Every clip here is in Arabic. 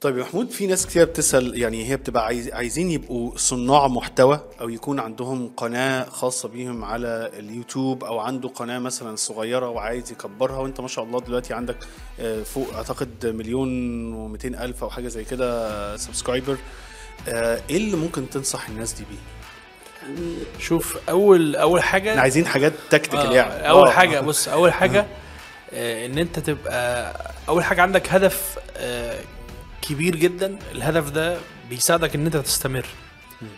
طيب يا محمود في ناس كتير بتسأل يعني هي بتبقى عايز عايزين يبقوا صناع محتوى أو يكون عندهم قناة خاصة بيهم على اليوتيوب أو عنده قناة مثلا صغيرة وعايز يكبرها وأنت ما شاء الله دلوقتي عندك آه، فوق أعتقد مليون ومئتين ألف أو حاجة زي كده subscriber إيه اللي ممكن تنصح الناس دي بيه؟ شوف اول أول حاجة إحنا عايزين حاجات tactical آه، يعني أول آه. حاجة بص أول حاجة آه، إن أنت تبقى أول حاجة عندك هدف آه، كبير جدا الهدف ده بيساعدك إن أنت تستمر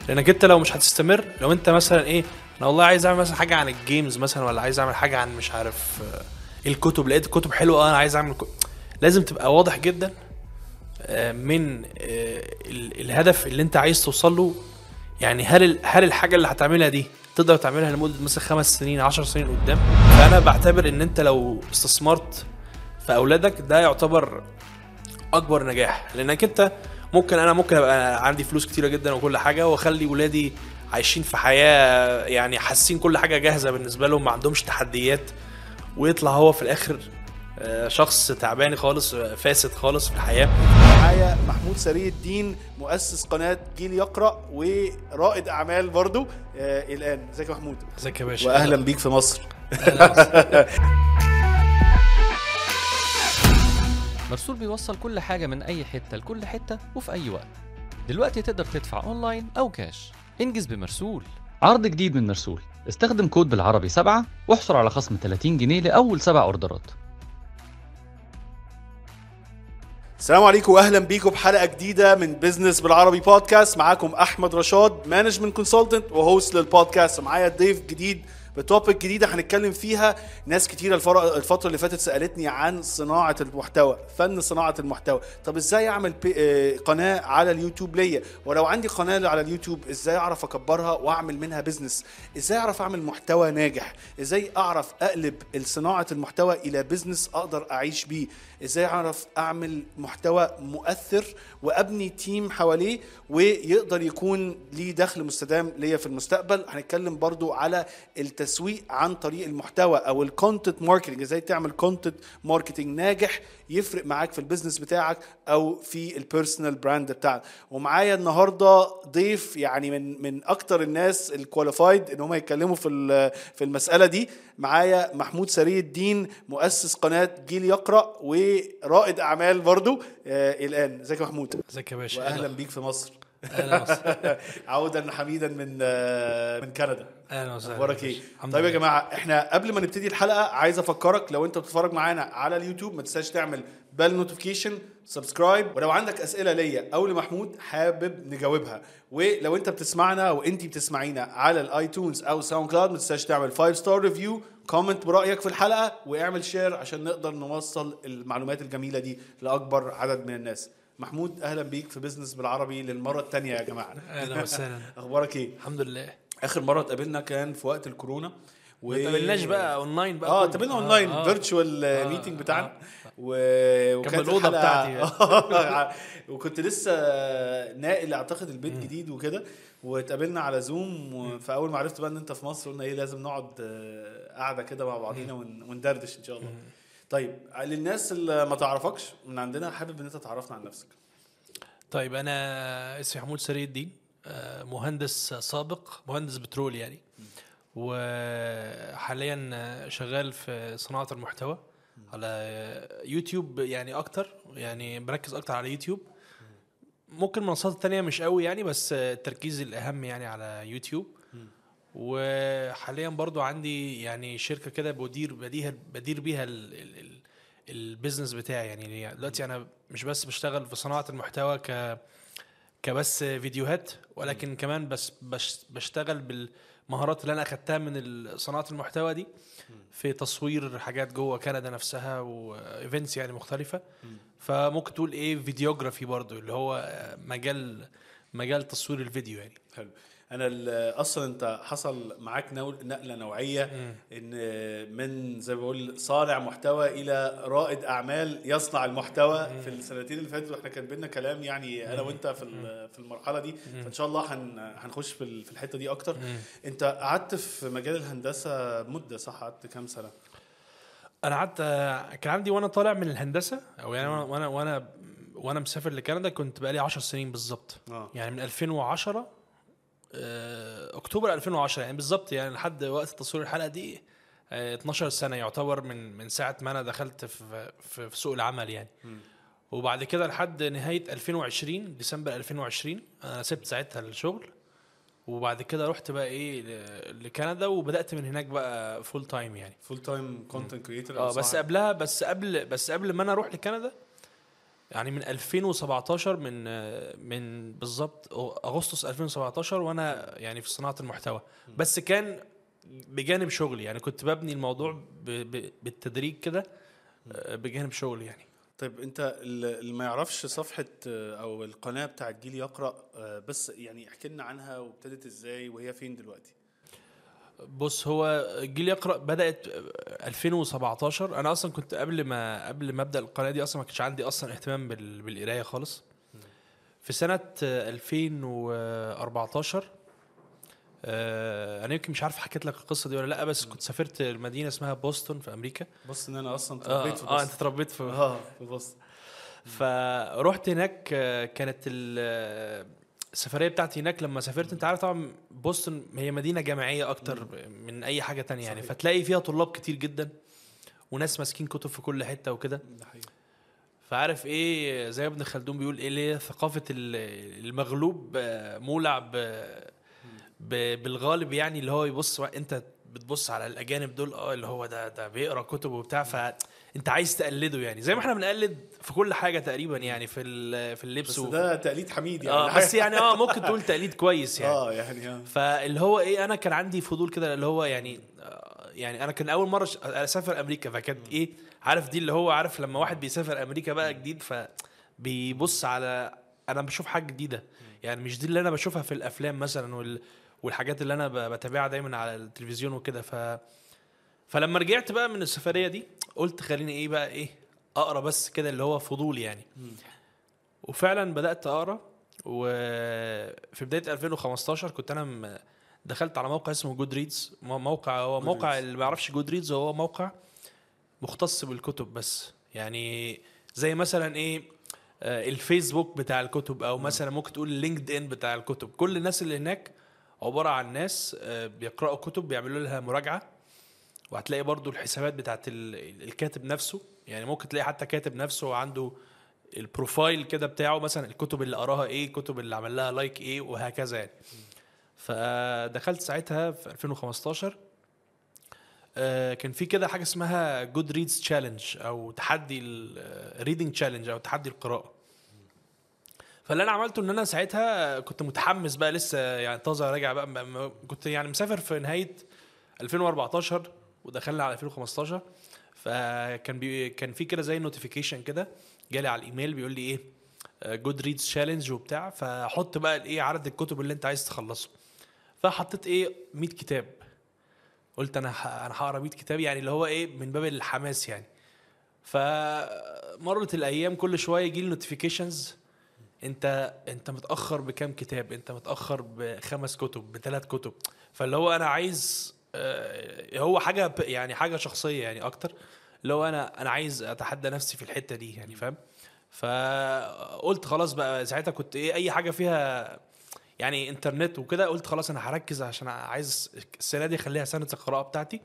لأنك أنت لو مش هتستمر لو أنت مثلا إيه أنا والله عايز أعمل مثلا حاجة عن الجيمز مثلا ولا عايز أعمل حاجة عن مش عارف آه، الكتب لقيت كتب حلوة أنا عايز أعمل كتب. لازم تبقى واضح جدا آه، من آه، ال- الهدف اللي أنت عايز توصل له يعني هل هل الحاجة اللي هتعملها دي تقدر تعملها لمدة مثلا خمس سنين عشر سنين قدام فأنا بعتبر إن أنت لو استثمرت في أولادك ده يعتبر أكبر نجاح. لأنك أنت ممكن أنا ممكن أبقى عندي فلوس كتيرة جدا وكل حاجة وأخلي ولادي عايشين في حياة يعني حاسين كل حاجة جاهزة بالنسبة لهم ما عندهمش تحديات ويطلع هو في الآخر آه، شخص تعبان خالص فاسد خالص في الحياة. معايا محمود سري الدين مؤسس قناة جيل يقرأ ورائد أعمال برضو آه الآن. ازيك يا محمود؟ ازيك يا باشا؟ وأهلا بيك في مصر. مرسول بيوصل كل حاجة من أي حتة لكل حتة وفي أي وقت. دلوقتي تقدر تدفع أونلاين أو كاش. انجز بمرسول. عرض جديد من مرسول. استخدم كود بالعربي سبعة واحصل على خصم 30 جنيه لأول سبع أوردرات. السلام عليكم واهلا بيكم. بحلقه جديدة من business بالعربي بودكاست معاكم أحمد رشاد management consultant و host للبودكاست معايا ضيف جديد ب topic جديدة هنتكلم فيها. ناس كتيرة الفترة اللي فاتت سألتني عن صناعة المحتوى فن صناعة المحتوى. طب إزاي أعمل آه، قناة على اليوتيوب ليا؟ ولو عندي قناة على اليوتيوب إزاي أعرف أكبرها وأعمل منها business إزاي أعرف أعمل محتوى ناجح؟ إزاي أعرف أقلب صناعة المحتوى إلى business أقدر أعيش بيه؟ إزاي أعرف أعمل محتوى مؤثر وأبني team حواليه ويقدر يكون ليه دخل مستدام ليا في المستقبل؟ هنتكلم برضو على التسويق عن طريق المحتوى أو ال content marketing إزاي تعمل content marketing ناجح يفرق معاك في ال business بتاعك أو في ال personal brand بتاعك. ومعايا النهارده ضيف يعني من من أكتر الناس ال qualified إن هم يتكلموا في ال- في المسألة دي معايا محمود سري الدين مؤسس قناة جيل يقرأ ورائد أعمال برضو آه الآن. إزيك يا محمود؟ إزيك يا باشا؟ واهلا بيك في مصر. أهلا وسهلا. عودا حميدا من آه من كندا. أهلا وسهلا. أخبارك إيه؟ طيب يا. جماعة إحنا قبل ما نبتدي الحلقة عايز أفكرك لو أنت بتتفرج معانا على اليوتيوب ما تنساش تعمل بال notification subscribe ولو عندك أسئلة ليا أو لمحمود حابب نجاوبها. ولو أنت بتسمعنا أو انت بتسمعينا على الآيتونز أو ساوند كلاود ما تنساش تعمل 5 star review comment برأيك في الحلقة واعمل share عشان نقدر نوصل المعلومات الجميلة دي لأكبر عدد من الناس. محمود أهلا بيك في بزنس بالعربي للمرة الثانية يا جماعة. أهلا وسهلا. أخبارك إيه؟ الحمد لله. آخر مرة اتقابلنا كان في وقت الكورونا و... ما تقابلناش بقى اونلاين بقى آه آه، اونلاين آه. virtual آه، meeting بتاعنا. آه. و... وكانت الحلقة- بتاعتي. وكنت لسه ناقل أعتقد البيت جديد وكده. واتقابلنا على زوم و- فاول ما عرفت بقى إن أنت في مصر قلنا إيه لازم نقعد آه، قاعدة كده مع بعضينا ون- وندردش إن شاء الله. طيب للناس اللي ما تعرفكش من عندنا حابب إن أنت تعرفنا عن نفسك. طيب أنا اسمي محمود سري الدين آه، مهندس سابق مهندس بترول يعني. وحاليا شغال في صناعة المحتوى على يوتيوب يعني أكتر يعني بركز أكتر على يوتيوب. ممكن المنصات التانية مش قوي يعني بس التركيز الأهم يعني على يوتيوب. وحاليا برضو عندي يعني شركة كده بدير بدير بدير بيها ال ال ال ال business بتاعي. يعني دلوقتي أنا مش بس بشتغل في صناعة المحتوى ك كبس فيديوهات ولكن كمان بس بش بشتغل بالمهارات اللي أنا أخدتها من صناعة المحتوى دي في تصوير حاجات جوه كندا نفسها و events يعني مختلفة. فممكن تقول إيه videography برضو اللي هو مجال مجال تصوير الفيديو يعني. حلو. أنا أصلا أنت حصل معاك نقلة نوعية إن من زي ما بقول صانع محتوى إلى رائد أعمال يصنع المحتوى في السنتين اللي فاتوا. وإحنا كان بينا كلام يعني أنا وأنت في في المرحلة دي. فإن شاء الله هن- هنخش في ال- في الحتة دي أكتر. أنت قعدت في مجال الهندسة مدة صح؟ قعدت كام سنة؟ أنا قعدت كان عندي وأنا طالع من الهندسة أو يعني وأنا وأنا, وأنا وأنا مسافر لكندا كنت بقالي 10 سنين بالظبط. آه. يعني من 2010 آه، أكتوبر 2010 يعني بالظبط يعني لحد وقت تصوير الحلقة دي آه، 12 سنة يعتبر من من ساعة ما أنا دخلت في في, في سوق العمل يعني. وبعد كده لحد نهاية 2020 ديسمبر 2020 أنا سبت ساعتها الشغل. وبعد كده رحت بقى إيه لكندا وبدأت من هناك بقى full time يعني. full time content creator آه بس قبلها بس قبل بس قبل ما أنا أروح لكندا يعني من 2017 من من بالظبط أغسطس 2017 وأنا يعني في صناعة المحتوى. بس كان بجانب شغلي يعني كنت ببني الموضوع ب ب بالتدريج كده آه، بجانب شغلي يعني. طيب انت اللي اللي ما يعرفش صفحة آه، أو القناة بتاعت جيل يقرأ آه، بس يعني احكي لنا عنها وابتدت إزاي وهي فين دلوقتي؟ بص هو جيل يقرأ بدأت 2017 أنا أصلا كنت قبل ما قبل ما أبدأ القناة دي أصلا ما كانش عندي أصلا اهتمام بال- بالقراية خالص. في سنة 2014 آه، أنا يمكن مش عارف حكيت لك القصة دي ولا لأ بس كنت سافرت المدينة اسمها بوسطن في أمريكا. بص ان أنا أصلا آه, اتربيت في آه أنت بوسطن. اتربيت في آه في بوسطن. فرحت هناك آه، كانت آه، السفرية بتاعتي هناك لما سافرت انت عارف طبعا بوسطن هي مدينة جامعية أكتر من أي حاجة تانية يعني. صحيح. فتلاقي فيها طلاب كتير جدا وناس ماسكين كتب في كل حتة وكده. فعارف إيه زي ابن خلدون بيقول إيه اللي ثقافة ال- المغلوب مولع ب بالغالب يعني اللي هو يبص انت بتبص على الأجانب دول آه اللي هو ده ده بيقرأ كتب وبتاع فانت عايز تقلده يعني. زي ما إحنا بنقلد في كل حاجة تقريبا يعني في في اللبس بس وفي- ده تقليد حميد يعني. آه بس يعني آه ممكن تقول تقليد كويس يعني. آه يعني آه. فاللي هو إيه أنا كان عندي فضول كده اللي هو يعني آه، يعني أنا كان أول مرة أسافر أمريكا. فكانت إيه عارف دي اللي هو عارف لما واحد بيسافر أمريكا بقى جديد فبيبص على أنا بشوف حاجة جديدة. يعني مش دي اللي أنا بشوفها في الأفلام مثلا وال والحاجات اللي أنا بتابعها دايما على التلفزيون وكده. ف فلما رجعت بقى من السفرية دي قلت خليني إيه بقى إيه أقرأ بس كده اللي هو فضول يعني. وفعلا بدأت أقرأ وفي بداية 2015 كنت أنا دخلت على موقع اسمه Goodreads موقع هو موقع. اللي ما يعرفش Goodreads هو موقع مختص بالكتب بس. يعني زي مثلا إيه آه، الفيسبوك بتاع الكتب أو مثلا ممكن تقول ال LinkedIn بتاع الكتب. كل الناس اللي هناك عبارة عن ناس آه، بيقرأوا كتب بيعملوا لها مراجعة. وهتلاقي برضو الحسابات بتاعت ال- الكاتب نفسه يعني ممكن تلاقي حتى كاتب نفسه عنده ال profile كده بتاعه مثلا الكتب اللي قراها إيه الكتب اللي عمل لها like إيه وهكذا يعني. فدخلت ساعتها في 2015 آه، كان في كده حاجة اسمها Goodreads challenge أو تحدي ال reading challenge أو تحدي القراءة. فاللي أنا عملته إن أنا ساعتها كنت متحمس بقى لسه يعني طازة راجع بقى كنت يعني مسافر في نهاية 2014 ودخلنا على 2015 فكان بي كان في كده زي notification كده جالي على الإيميل بيقول لي إيه Goodreads challenge وبتاع فحط بقى الايه عدد الكتب اللي أنت عايز تخلصه. فحطيت إيه 100 كتاب. قلت أنا أنا هقرأ 100 كتاب يعني اللي هو إيه من باب الحماس يعني. فمرت الأيام كل شوية يجي لي نوتيفيكيشنز أنت أنت متأخر بكام كتاب؟ أنت متأخر بخمس كتب بثلاث كتب. فاللي هو أنا عايز هو حاجة يعني حاجة شخصية يعني أكتر. هو أنا أنا عايز أتحدى نفسي في الحتة دي يعني فاهم؟ فقلت خلاص بقى ساعتها كنت إيه أي حاجة فيها يعني إنترنت وكده قلت خلاص أنا هركز عشان عايز السنة دي أخليها سنة القراءة بتاعتي.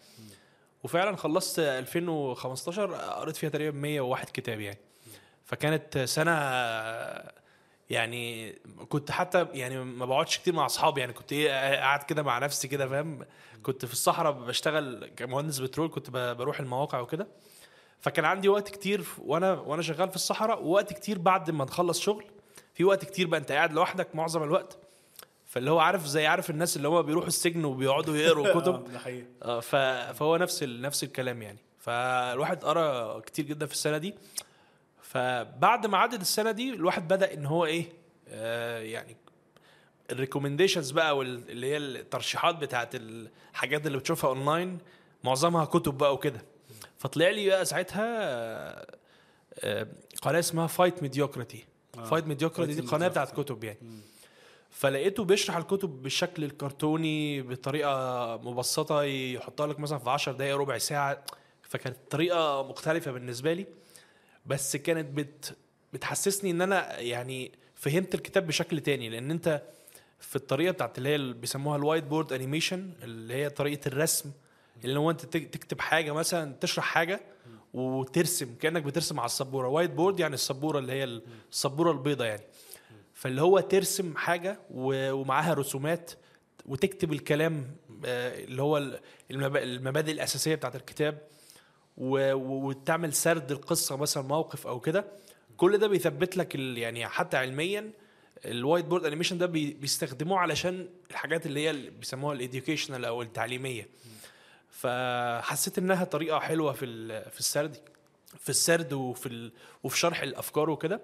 وفعلا خلصت 2015 قريت فيها تقريبا 101 كتاب يعني. فكانت سنة يعني كنت حتى يعني ما بقعدش كتير مع أصحابي يعني كنت إيه قاعد كده مع نفسي كده فاهم؟ كنت في الصحراء بشتغل كمهندس بترول كنت بروح المواقع وكده. فكان عندي وقت كتير وأنا وأنا شغال في الصحراء ووقت كتير بعد ما نخلص شغل. في وقت كتير بقى أنت قاعد لوحدك معظم الوقت. فاللي هو عارف زي عارف الناس اللي هم بيروحوا السجن وبيقعدوا يقروا كتب؟ آه،. فهو نفس. نفس الكلام يعني. فالواحد قرأ كتير جدا في السنة دي. فبعد ما عدت السنة دي الواحد بدأ إن هو إيه آه يعني ال recommendations بقى وال- اللي هي الترشيحات بتاعت الحاجات اللي بتشوفها اونلاين معظمها كتب بقى وكده. فطلع لي بقى ساعتها آه، آه، قناة اسمها Fight Mediocrity Fight Mediocrity دي قناة بتاعت. كتب يعني. فلقيته بيشرح الكتب بالشكل الكرتوني بطريقة مبسطة يحطها لك مثلا في 10 دقائق ربع ساعة. فكانت طريقة مختلفة بالنسبة لي. بس كانت بت بتحسسني إن أنا يعني فهمت الكتاب بشكل تاني. لأن أنت في الطريقة بتاعت اللي هي اللي بيسموها ال whiteboard animation اللي هي طريقة الرسم. اللي هو أنت تك- تكتب حاجة مثلا تشرح حاجة وترسم كأنك بترسم على السبورة. whiteboard يعني السبورة اللي هي السبورة البيضاء يعني. فاللي هو ترسم حاجة ومعاها رسومات وتكتب الكلام آه، اللي هو ال- المب- المبادئ الأساسية بتاعت الكتاب. و- وتعمل سرد القصة مثلا موقف أو كده كل ده بيثبت لك يعني حتى علميا ال whiteboard animation ده بي- بيستخدموه علشان الحاجات اللي هي بيسموها ال educational أو التعليمية. فحسيت إنها طريقة حلوة في في السرد في السرد وفي وفي شرح الأفكار وكده.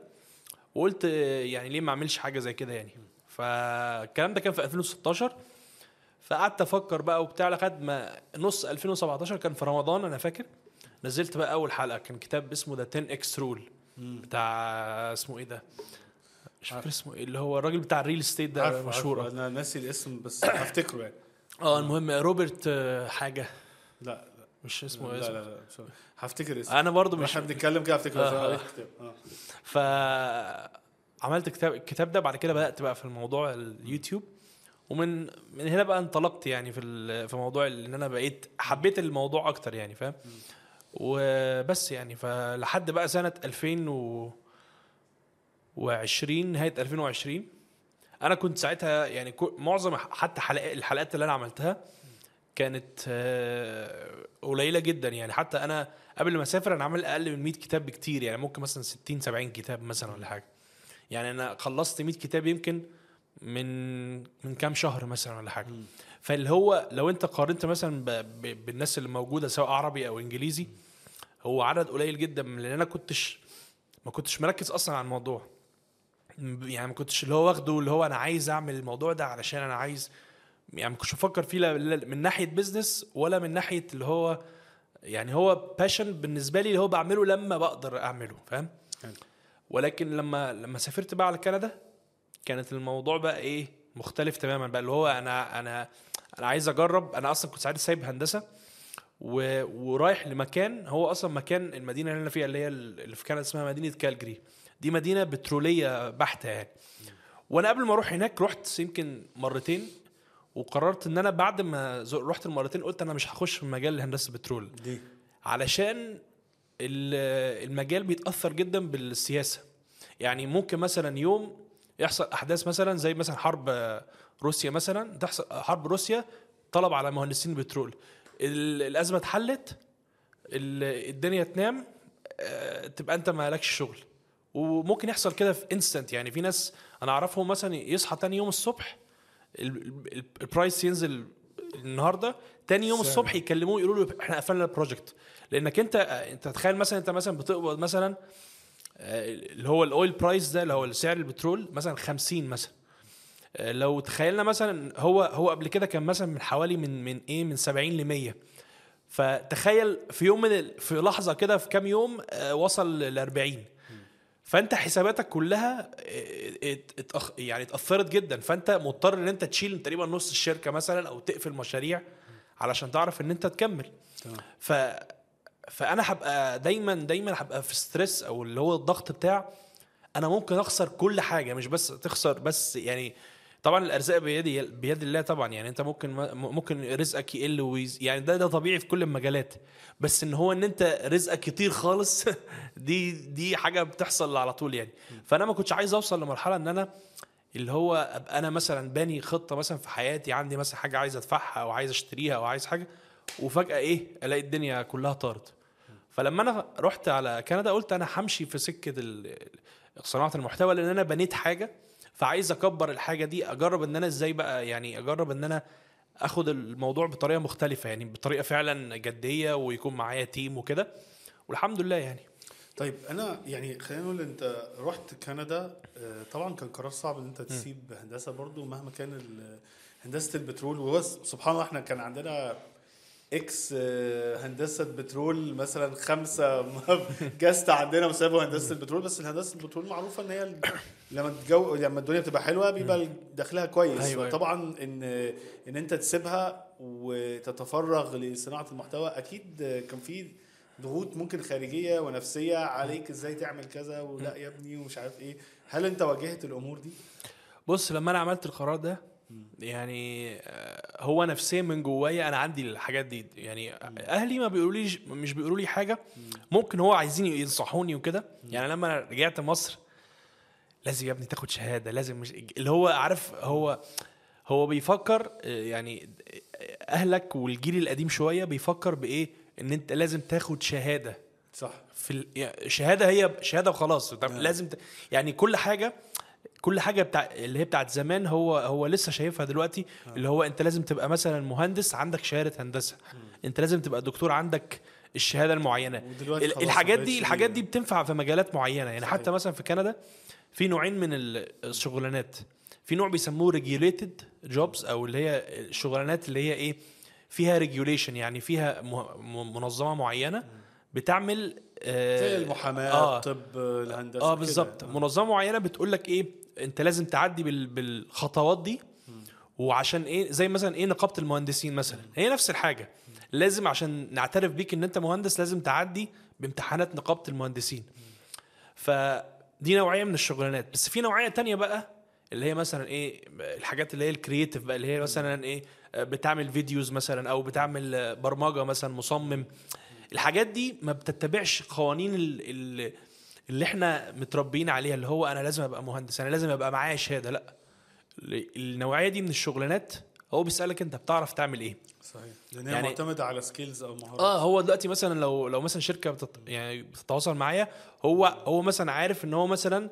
وقلت يعني ليه ما أعملش حاجة زي كده يعني؟ فالكلام ده كان في 2016 فقعدت أفكر بقى وبتاع لغاية ما نص 2017 كان في رمضان أنا فاكر. نزلت بقى أول حلقة كان كتاب اسمه The 10 X Rule بتاع اسمه إيه ده؟ مش فاكر اسمه إيه اللي هو الراجل بتاع ال real estate ده مشهور. أنا ناسي الاسم بس هفتكره يعني. آه المهم روبرت آه، حاجة. لا. لا مش اسمه لا اسمه. لا, لا. sorry. هفتكر اسمه. أنا برضو مش إحنا بنتكلم كده هفتكر آه. كتاب. آه. ف عملت كتاب الكتاب ده بعد كده بدأت بقى في الموضوع اليوتيوب. ومن من هنا بقى انطلقت يعني في في موضوع إن أنا بقيت حبيت الموضوع أكتر يعني فاهم؟ وبس يعني. فلحد بقى سنة 2020 نهاية 2020 أنا كنت ساعتها يعني معظم حتى حلقات الحلقات اللي أنا عملتها كانت آه، قليلة جدا يعني. حتى أنا قبل ما أسافر أنا عامل أقل من 100 كتاب بكتير يعني. ممكن مثلا 60 70 كتاب مثلا ولا حاجة. يعني أنا خلصت 100 كتاب يمكن من من كام شهر مثلا ولا حاجة. فاللي هو لو انت قارنت مثلا. بالناس اللي موجودة سواء عربي أو إنجليزي هو عدد قليل جدا لأن أنا كنتش ما كنتش مركز أصلا على الموضوع يعني ما كنتش اللي هو واخده اللي هو أنا عايز أعمل الموضوع ده علشان أنا عايز يعني ما كنتش بفكر فيه لا- من ناحية business ولا من ناحية اللي هو يعني هو passion بالنسبة لي اللي هو بعمله لما بقدر أعمله فاهم. ولكن لما لما سافرت بقى على كندا كانت الموضوع بقى إيه مختلف تماما بقى اللي هو أنا أنا أنا عايز اجرب أنا أصلا كنت ساعتها سايب هندسة و... ورايح لمكان هو أصلا مكان المدينة اللي أنا فيها اللي هي اللي في كندا اسمها مدينة كالجري. دي مدينة بترولية بحتة يعني. وأنا قبل ما أروح هناك رحت يمكن مرتين وقررت ان أنا بعد ما رحت المرتين قلت أنا مش هخش في مجال هندسة البترول دي. علشان ال- المجال بيتأثر جدا بالسياسة. يعني ممكن مثلا يوم يحصل أحداث مثلا زي مثلا حرب روسيا مثلا تحصل حرب روسيا طلب على مهندسين البترول ال- الأزمة اتحلت ال- الدنيا تنام آه، تبقى أنت مالكش شغل. وممكن يحصل كده في instant يعني في ناس أنا أعرفهم مثلا يصحى تاني يوم الصبح ال- ال- ال price ينزل النهارده تاني يوم. الصبح يكلموه يقولوا له إحنا قفلنا ال project لأنك أنت أنت تخيل مثلا أنت مثلا بتقبض مثلا آه، اللي هو ال oil price ده اللي هو سعر البترول مثلا 50 مثلا. لو تخيلنا مثلا هو هو قبل كده كان مثلا من حوالي من من إيه من 70 ل 100 فتخيل في يوم من ال... في لحظة كده في كام يوم آه، وصل ل 40 فأنت حساباتك كلها ات- اتأخ... يعني اتأثرت جدا. فأنت مضطر إن أنت تشيل تقريبا نص الشركة مثلا أو تقفل مشاريع علشان تعرف إن أنت تكمل. ف فأنا هبقى دايما دايما هبقى في ستريس أو اللي هو الضغط بتاع أنا ممكن أخسر كل حاجة. مش بس تخسر بس يعني طبعا الأرزاق بيد بيد الله طبعا. يعني أنت ممكن ممكن رزقك يقل ويز يعني ده ده طبيعي في كل المجالات. بس إن هو إن أنت رزقك يطير خالص دي دي حاجة بتحصل على طول يعني. فأنا ما كنتش عايز أوصل لمرحلة إن أنا اللي هو أبقى أنا مثلا باني خطة مثلا في حياتي عندي مثلا حاجة عايز أدفعها أو عايز أشتريها أو عايز حاجة وفجأة إيه ألاقي الدنيا كلها طارت. فلما أنا رحت على كندا قلت أنا همشي في سكة صناعة المحتوى لأن أنا بنيت حاجة فعايز أكبر الحاجة دي أجرب إن أنا إزاي بقى يعني أجرب إن أنا آخد الموضوع بطريقة مختلفة يعني بطريقة فعلا جدية ويكون معايا تيم وكده. والحمد لله يعني. طيب أنا يعني خلينا نقول أنت رحت كندا آه، طبعا كان قرار صعب إن أنت تسيب هندسة برضو مهما كان هندسة البترول. وبس سبحان الله إحنا كان عندنا إكس آه، هندسة بترول مثلا خمسة جاست عندنا وسابوا هندسة البترول بس الهندسة البترول معروفة إن هي لما الجو لما الدنيا بتبقى حلوة بيبقى دخلها كويس. أيوة، أيوة. طبعا إن إن أنت تسيبها وتتفرغ لصناعة المحتوى أكيد كان في ضغوط ممكن خارجية ونفسية عليك إزاي تعمل كذا ولا يا ابني ومش عارف إيه. هل أنت واجهت الأمور دي؟ بص لما أنا عملت القرار ده يعني آه، هو نفسيا من جوايا أنا عندي الحاجات دي يعني أهلي ما بيقولوليش مش بيقولوا لي حاجة ممكن هو عايزين ينصحوني وكده. يعني لما رجعت مصر لازم يا ابني تاخد شهادة لازم مش اللي هو عارف هو هو بيفكر آه، يعني أهلك والجيل القديم شوية بيفكر بإيه؟ إن أنت لازم تاخد شهادة. صح. في ال... يعني شهادة هي شهادة وخلاص. طب لازم ت... يعني كل حاجة كل حاجة بتاع اللي هي بتاعت زمان هو هو لسه شايفها دلوقتي اللي هو انت لازم تبقى مثلا مهندس عندك شهادة هندسة. انت لازم تبقى دكتور عندك الشهادة المعينة. الحاجات دي الحاجات دي. بتنفع في مجالات معينة. يعني صحيح. حتى مثلا في كندا في نوعين من ال- الشغلانات. في نوع بيسموه regulated jobs أو اللي هي الشغلانات اللي هي إيه؟ فيها regulation يعني فيها م- م- منظمة معينة. بتعمل آه، زي المحاماة آه. الطب الهندسة آه. بالظبط. منظمة معينة بتقول لك إيه أنت لازم تعدي بال... بالخطوات دي. وعشان إيه زي مثلا إيه نقابة المهندسين مثلا. هي نفس الحاجة. لازم عشان نعترف بيك إن أنت مهندس لازم تعدي بامتحانات نقابة المهندسين. فدي نوعية من الشغلانات. بس في نوعية تانية بقى اللي هي مثلا إيه الحاجات اللي هي الكرييتيف بقى اللي هي مثلا إيه بتعمل videos مثلا أو بتعمل برمجة مثلا مصمم. الحاجات دي ما بتتبعش قوانين ال- ال- اللي إحنا متربيين عليها اللي هو أنا لازم أبقى مهندس أنا لازم أبقى معايا شهادة لأ. النوعية دي من الشغلانات هو بيسألك أنت بتعرف تعمل إيه. صحيح. لأن هي يعني- معتمدة على skills أو مهارات. آه هو دلوقتي مثلا لو لو مثلا شركة بتت يعني بتتواصل معايا هو هو مثلا عارف إن هو مثلا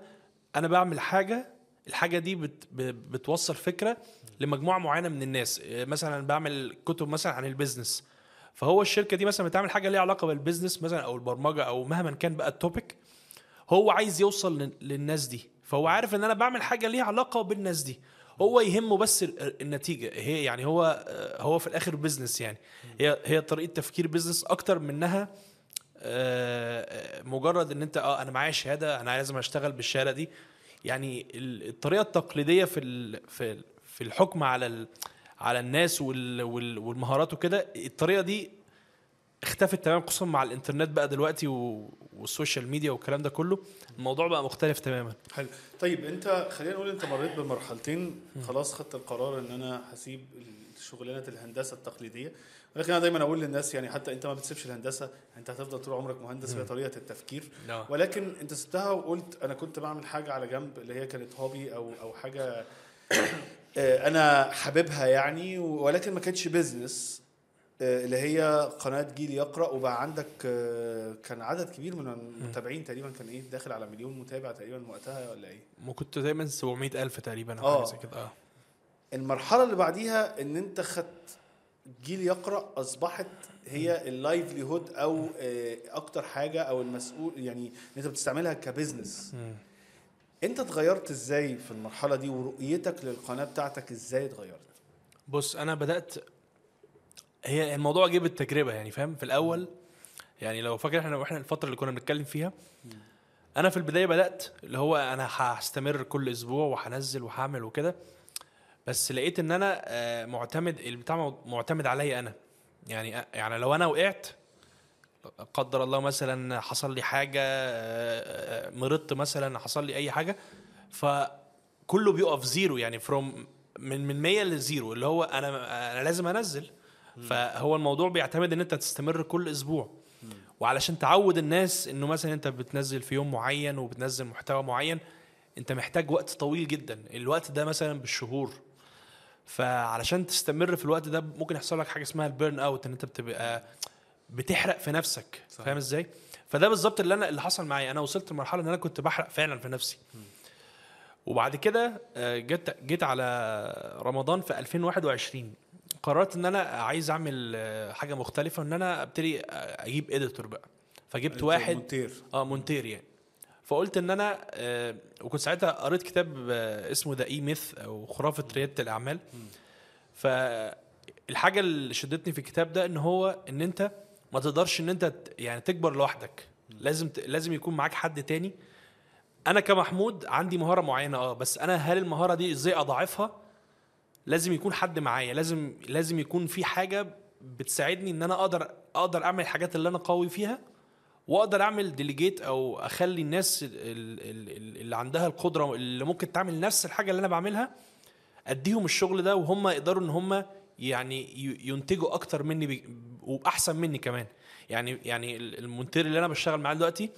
أنا بعمل حاجة الحاجة دي بت بتوصل فكرة لمجموعة معينة من الناس. مثلا بعمل كتب مثلا عن ال business فهو الشركة دي مثلا بتعمل حاجة ليها علاقة بال business مثلا أو البرمجة أو مهما كان بقى ال topic هو عايز يوصل لل- للناس دي. فهو عارف إن أنا بعمل حاجة ليها علاقة بالناس دي. هو يهمه بس ال- النتيجة. هي يعني هو هو في الآخر business يعني. هي هي طريقة تفكير business أكتر منها آه، مجرد إن أنت آه أنا معايا شهادة أنا لازم أشتغل بالشهادة دي. يعني ال- الطريقة التقليدية في في في الحكم على على الناس وال- وال- والمهارات وكده الطريقة دي اختفت تماما خصوصا مع الإنترنت بقى دلوقتي وال social media والكلام ده كله. الموضوع بقى مختلف تماما. حلو. طيب انت خلينا نقول انت مريت بمرحلتين. خلاص خدت القرار ان أنا هسيب شغلانه الهندسة التقليدية. ولكن أنا دايما أقول للناس يعني حتى أنت ما بتسيبش الهندسة أنت هتفضل طول عمرك مهندس في طريقة التفكير. آه. ولكن أنت سبتها وقلت أنا كنت بعمل حاجة على جنب اللي هي كانت هوبي أو أو حاجة أنا حاببها يعني ولكن ما كانتش بيزنس آه، اللي هي قناة جيل يقرأ وبقى عندك آه، كان عدد كبير من المتابعين تقريبا كان إيه داخل على مليون متابع تقريبا وقتها ولا إيه؟ ما كنت دايما 700 ألف تقريبا أو آه. حاجة زي كده آه. المرحلة اللي بعديها إن أنت خدت جيل يقرأ أصبحت هي ال livelihood أو آه، أكتر حاجة أو المسؤول يعني أنت بتستعملها ك business انت اتغيرت إزاي في المرحلة دي ورؤيتك للقناة بتاعتك إزاي اتغيرت؟ بص أنا بدأت هي الموضوع جه بالتجربة يعني فاهم؟ في الأول يعني لو فاكر إحنا وإحنا الفترة اللي كنا بنتكلم فيها أنا في البداية بدأت اللي هو أنا هستمر كل أسبوع وهنزل وهعمل وكده بس لقيت إن أنا آه، معتمد البتاع معتمد عليا أنا. يعني يعني لو أنا وقعت قدر الله مثلا حصل لي حاجة مرضت مثلا حصل لي أي حاجة فكله بيقف zero يعني from من من 100 ل zero اللي هو أنا أنا لازم أنزل. فهو الموضوع بيعتمد إن أنت تستمر كل أسبوع. وعلشان تعود الناس إنه مثلا أنت بتنزل في يوم معين وبتنزل محتوى معين أنت محتاج وقت طويل جدا. الوقت ده مثلا بالشهور. فعلشان تستمر في الوقت ده ممكن يحصل لك حاجة اسمها ال burn out إن أنت بتبقى بتحرق في نفسك. فاهم إزاي؟ فده بالظبط اللي أنا اللي حصل معايا. أنا وصلت لمرحلة إن أنا كنت بحرق فعلا في نفسي. وبعد كده آه، جيت جيت على رمضان في 2021 قررت إن أنا عايز أعمل آه، حاجة مختلفة ان أنا أبتدي آه، أجيب editor بقى. فجبت واحد مونتير. آه مونتير يعني. فقلت إن أنا آه وكنت ساعتها قريت كتاب آه اسمه The E-Myth أو خرافة ريادة الأعمال. فالحاجة اللي شدتني في الكتاب ده إن هو إن أنت ما تقدرش إن أنت يعني تكبر لوحدك. لازم ت... لازم يكون معاك حد تاني. أنا كمحمود عندي مهارة معينة آه بس أنا هل المهارة دي إزاي أضاعفها؟ لازم يكون حد معايا. لازم لازم يكون في حاجة بتساعدني إن أنا أقدر أقدر أعمل الحاجات اللي أنا قوي فيها وأقدر أعمل delegate أو أخلي الناس ال- ال- ال- اللي عندها القدرة اللي ممكن تعمل نفس الحاجة اللي أنا بعملها أديهم الشغل ده وهم يقدروا إن هم يعني ينتجوا أكتر مني وأحسن مني كمان. يعني يعني ال- المونتير اللي أنا بشتغل معاه دلوقتي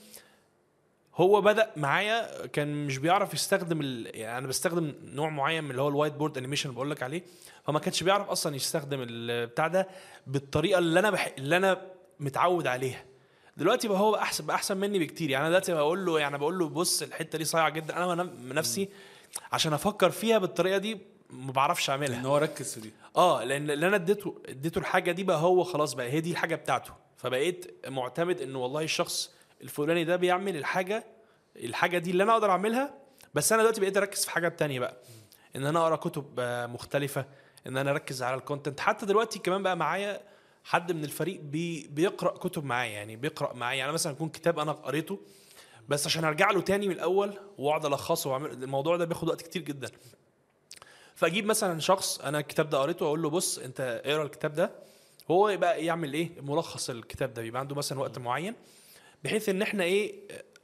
هو بدأ معايا كان مش بيعرف يستخدم ال... يعني أنا بستخدم نوع معين من اللي هو ال whiteboard animation اللي بقول لك عليه. فما كانش بيعرف أصلا يستخدم البتاع ده بالطريقة اللي أنا بح... اللي أنا متعود عليها. دلوقتي بقى هو احسن بقى أحسن مني بكتير. يعني أنا دلوقتي بقول له يعني بقول له بص الحتة دي صايعة جدا. أنا نفسي عشان أفكر فيها بالطريقة دي ما بعرفش أعملها. إن هو ركز في دي. آه لأن اللي أنا اديته اديته الحاجة دي بقى هو خلاص بقى هي دي الحاجة بتاعته. فبقيت معتمد انه والله الشخص الفلاني ده بيعمل الحاجة الحاجة دي اللي أنا أقدر أعملها بس أنا دلوقتي بقيت أركز في حاجات تانية بقى. إن أنا أقرأ كتب مختلفة إن أنا أركز على ال content حتى دلوقتي كمان بقى معايا حد من الفريق بي بيقرأ كتب معايا يعني بيقرأ معايا. يعني مثلا يكون كتاب أنا قريته بس عشان أرجع له تاني من الأول وأقعد ألخصه وأعمل الموضوع ده بياخد وقت كتير جدا. فاجيب مثلا شخص أنا الكتاب ده قريته واقول له بص أنت اقرأ الكتاب ده. هو يبقى يعمل إيه؟ ملخص الكتاب ده بيبقى عنده مثلا وقت معين بحيث إن إحنا إيه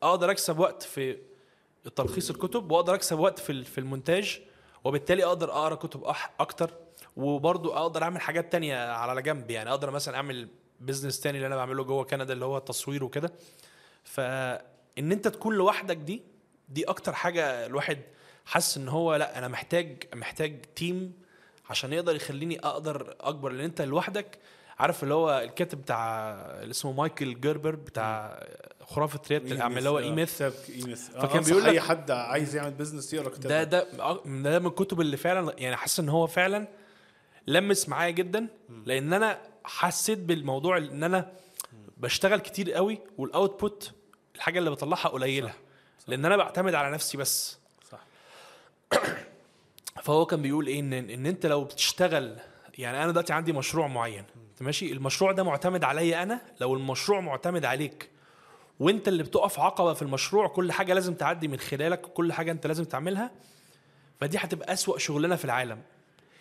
أقدر أكسب وقت في تلخيص الكتب وأقدر أكسب وقت في في المونتاج وبالتالي أقدر أقرأ كتب أح أكتر وبرضو أقدر أعمل حاجات تانية على جنب. يعني أقدر مثلا أعمل business تاني اللي أنا بعمله جوه كندا اللي هو التصوير وكده. فإن أنت تكون لوحدك دي دي أكتر حاجة الواحد حاسس إن هو لأ أنا محتاج محتاج team عشان يقدر يخليني أقدر أكبر. لأن أنت لوحدك عارف اللي هو الكاتب بتاع اللي اسمه مايكل جيربر بتاع خرافة رياده الأعمال اللي هو E-Myth كتاب E-Myth فكان بيقول بيقول أي لك- حد عايز يعمل business يقرأ كتاب ده ده. ده من الكتب اللي فعلا يعني حاسس إن هو فعلا لمس معايا جدا. لأن أنا حسيت بالموضوع إن أنا بشتغل كتير قوي وال output الحاجة اللي بطلعها قليلة. لأن أنا بعتمد على نفسي بس. فهو كان بيقول إيه إن إن أنت لو بتشتغل يعني أنا دلوقتي عندي مشروع معين ماشي؟ المشروع ده معتمد عليا أنا؟ لو المشروع معتمد عليك وأنت اللي بتقف عقبة في المشروع كل حاجة لازم تعدي من خلالك كل حاجة أنت لازم تعملها فدي هتبقى أسوأ شغلانة في العالم.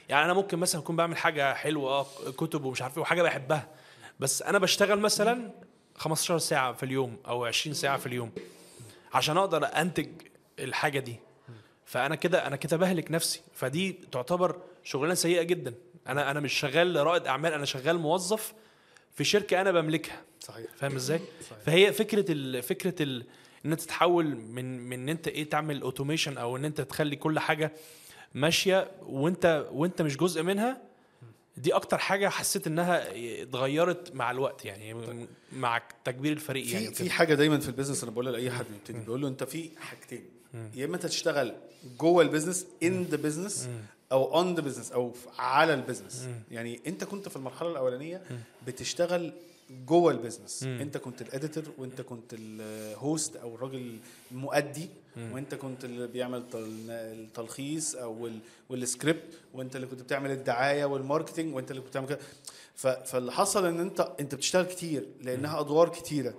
يعني أنا ممكن مثلا أكون بعمل حاجة حلوة آه كتب ومش عارف إيه وحاجة بحبها بس أنا بشتغل مثلا 15 ساعة في اليوم أو 20 ساعة في اليوم عشان أقدر أنتج الحاجة دي. فأنا كده أنا كده بهلك نفسي. فدي تعتبر شغلانة سيئة جدا. أنا أنا مش شغال رائد أعمال أنا شغال موظف في شركة أنا بملكها. صحيح. فاهم إزاي. فهي فكرة ال... فكرة ال... إن أنت تتحول من من إن أنت إيه تعمل اوتوميشن أو إن أنت تخلي كل حاجة ماشية وأنت وأنت مش جزء منها دي أكتر حاجة حسيت إنها اتغيرت مع الوقت يعني مع تكبير الفريق يعني في وكده. في حاجة دايما في ال business أنا بقولها لأي حد بيبتدي بقول له أنت في حاجتين. يا إما أنت تشتغل جوه البيزنس ان ذا بيزنس أو اون ذا بيزنس أو على البيزنس. يعني أنت كنت في المرحلة الأولانية بتشتغل جوه ال business. أنت كنت ال editor وأنت كنت ال host أو الراجل المؤدي. وأنت كنت اللي بيعمل تل- التلخيص أو ال- والسكريبت وأنت اللي كنت بتعمل الدعاية وال marketing وأنت اللي كنت بتعمل كده. فاللي حصل إن أنت أنت بتشتغل كتير لأنها أدوار كتيرة.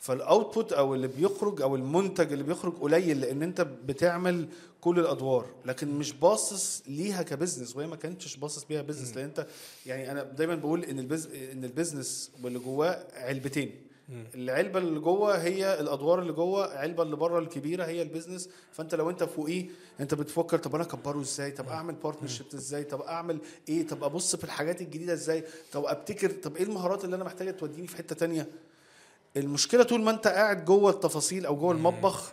فال output أو اللي بيخرج أو المنتج اللي بيخرج قليل لأن أنت بتعمل كل الأدوار لكن مش باصص ليها ك business وهي ما كانتش باصص بيها business لأن أنت يعني أنا دايما بقول إن ال bus- إن ال business واللي جواه علبتين. العلبة اللي جوه هي الأدوار اللي جوه العلبه اللي بره الكبيرة هي ال business فأنت لو أنت فوقيه أنت بتفكر طب أنا أكبره إزاي؟ طب أعمل partnership إزاي؟ طب أعمل إيه؟ طب أبص في الحاجات الجديدة إزاي؟ طب أبتكر طب إيه المهارات اللي أنا محتاجة توديني في حتة تانية؟ المشكلة طول ما انت قاعد جوه التفاصيل أو جوه المطبخ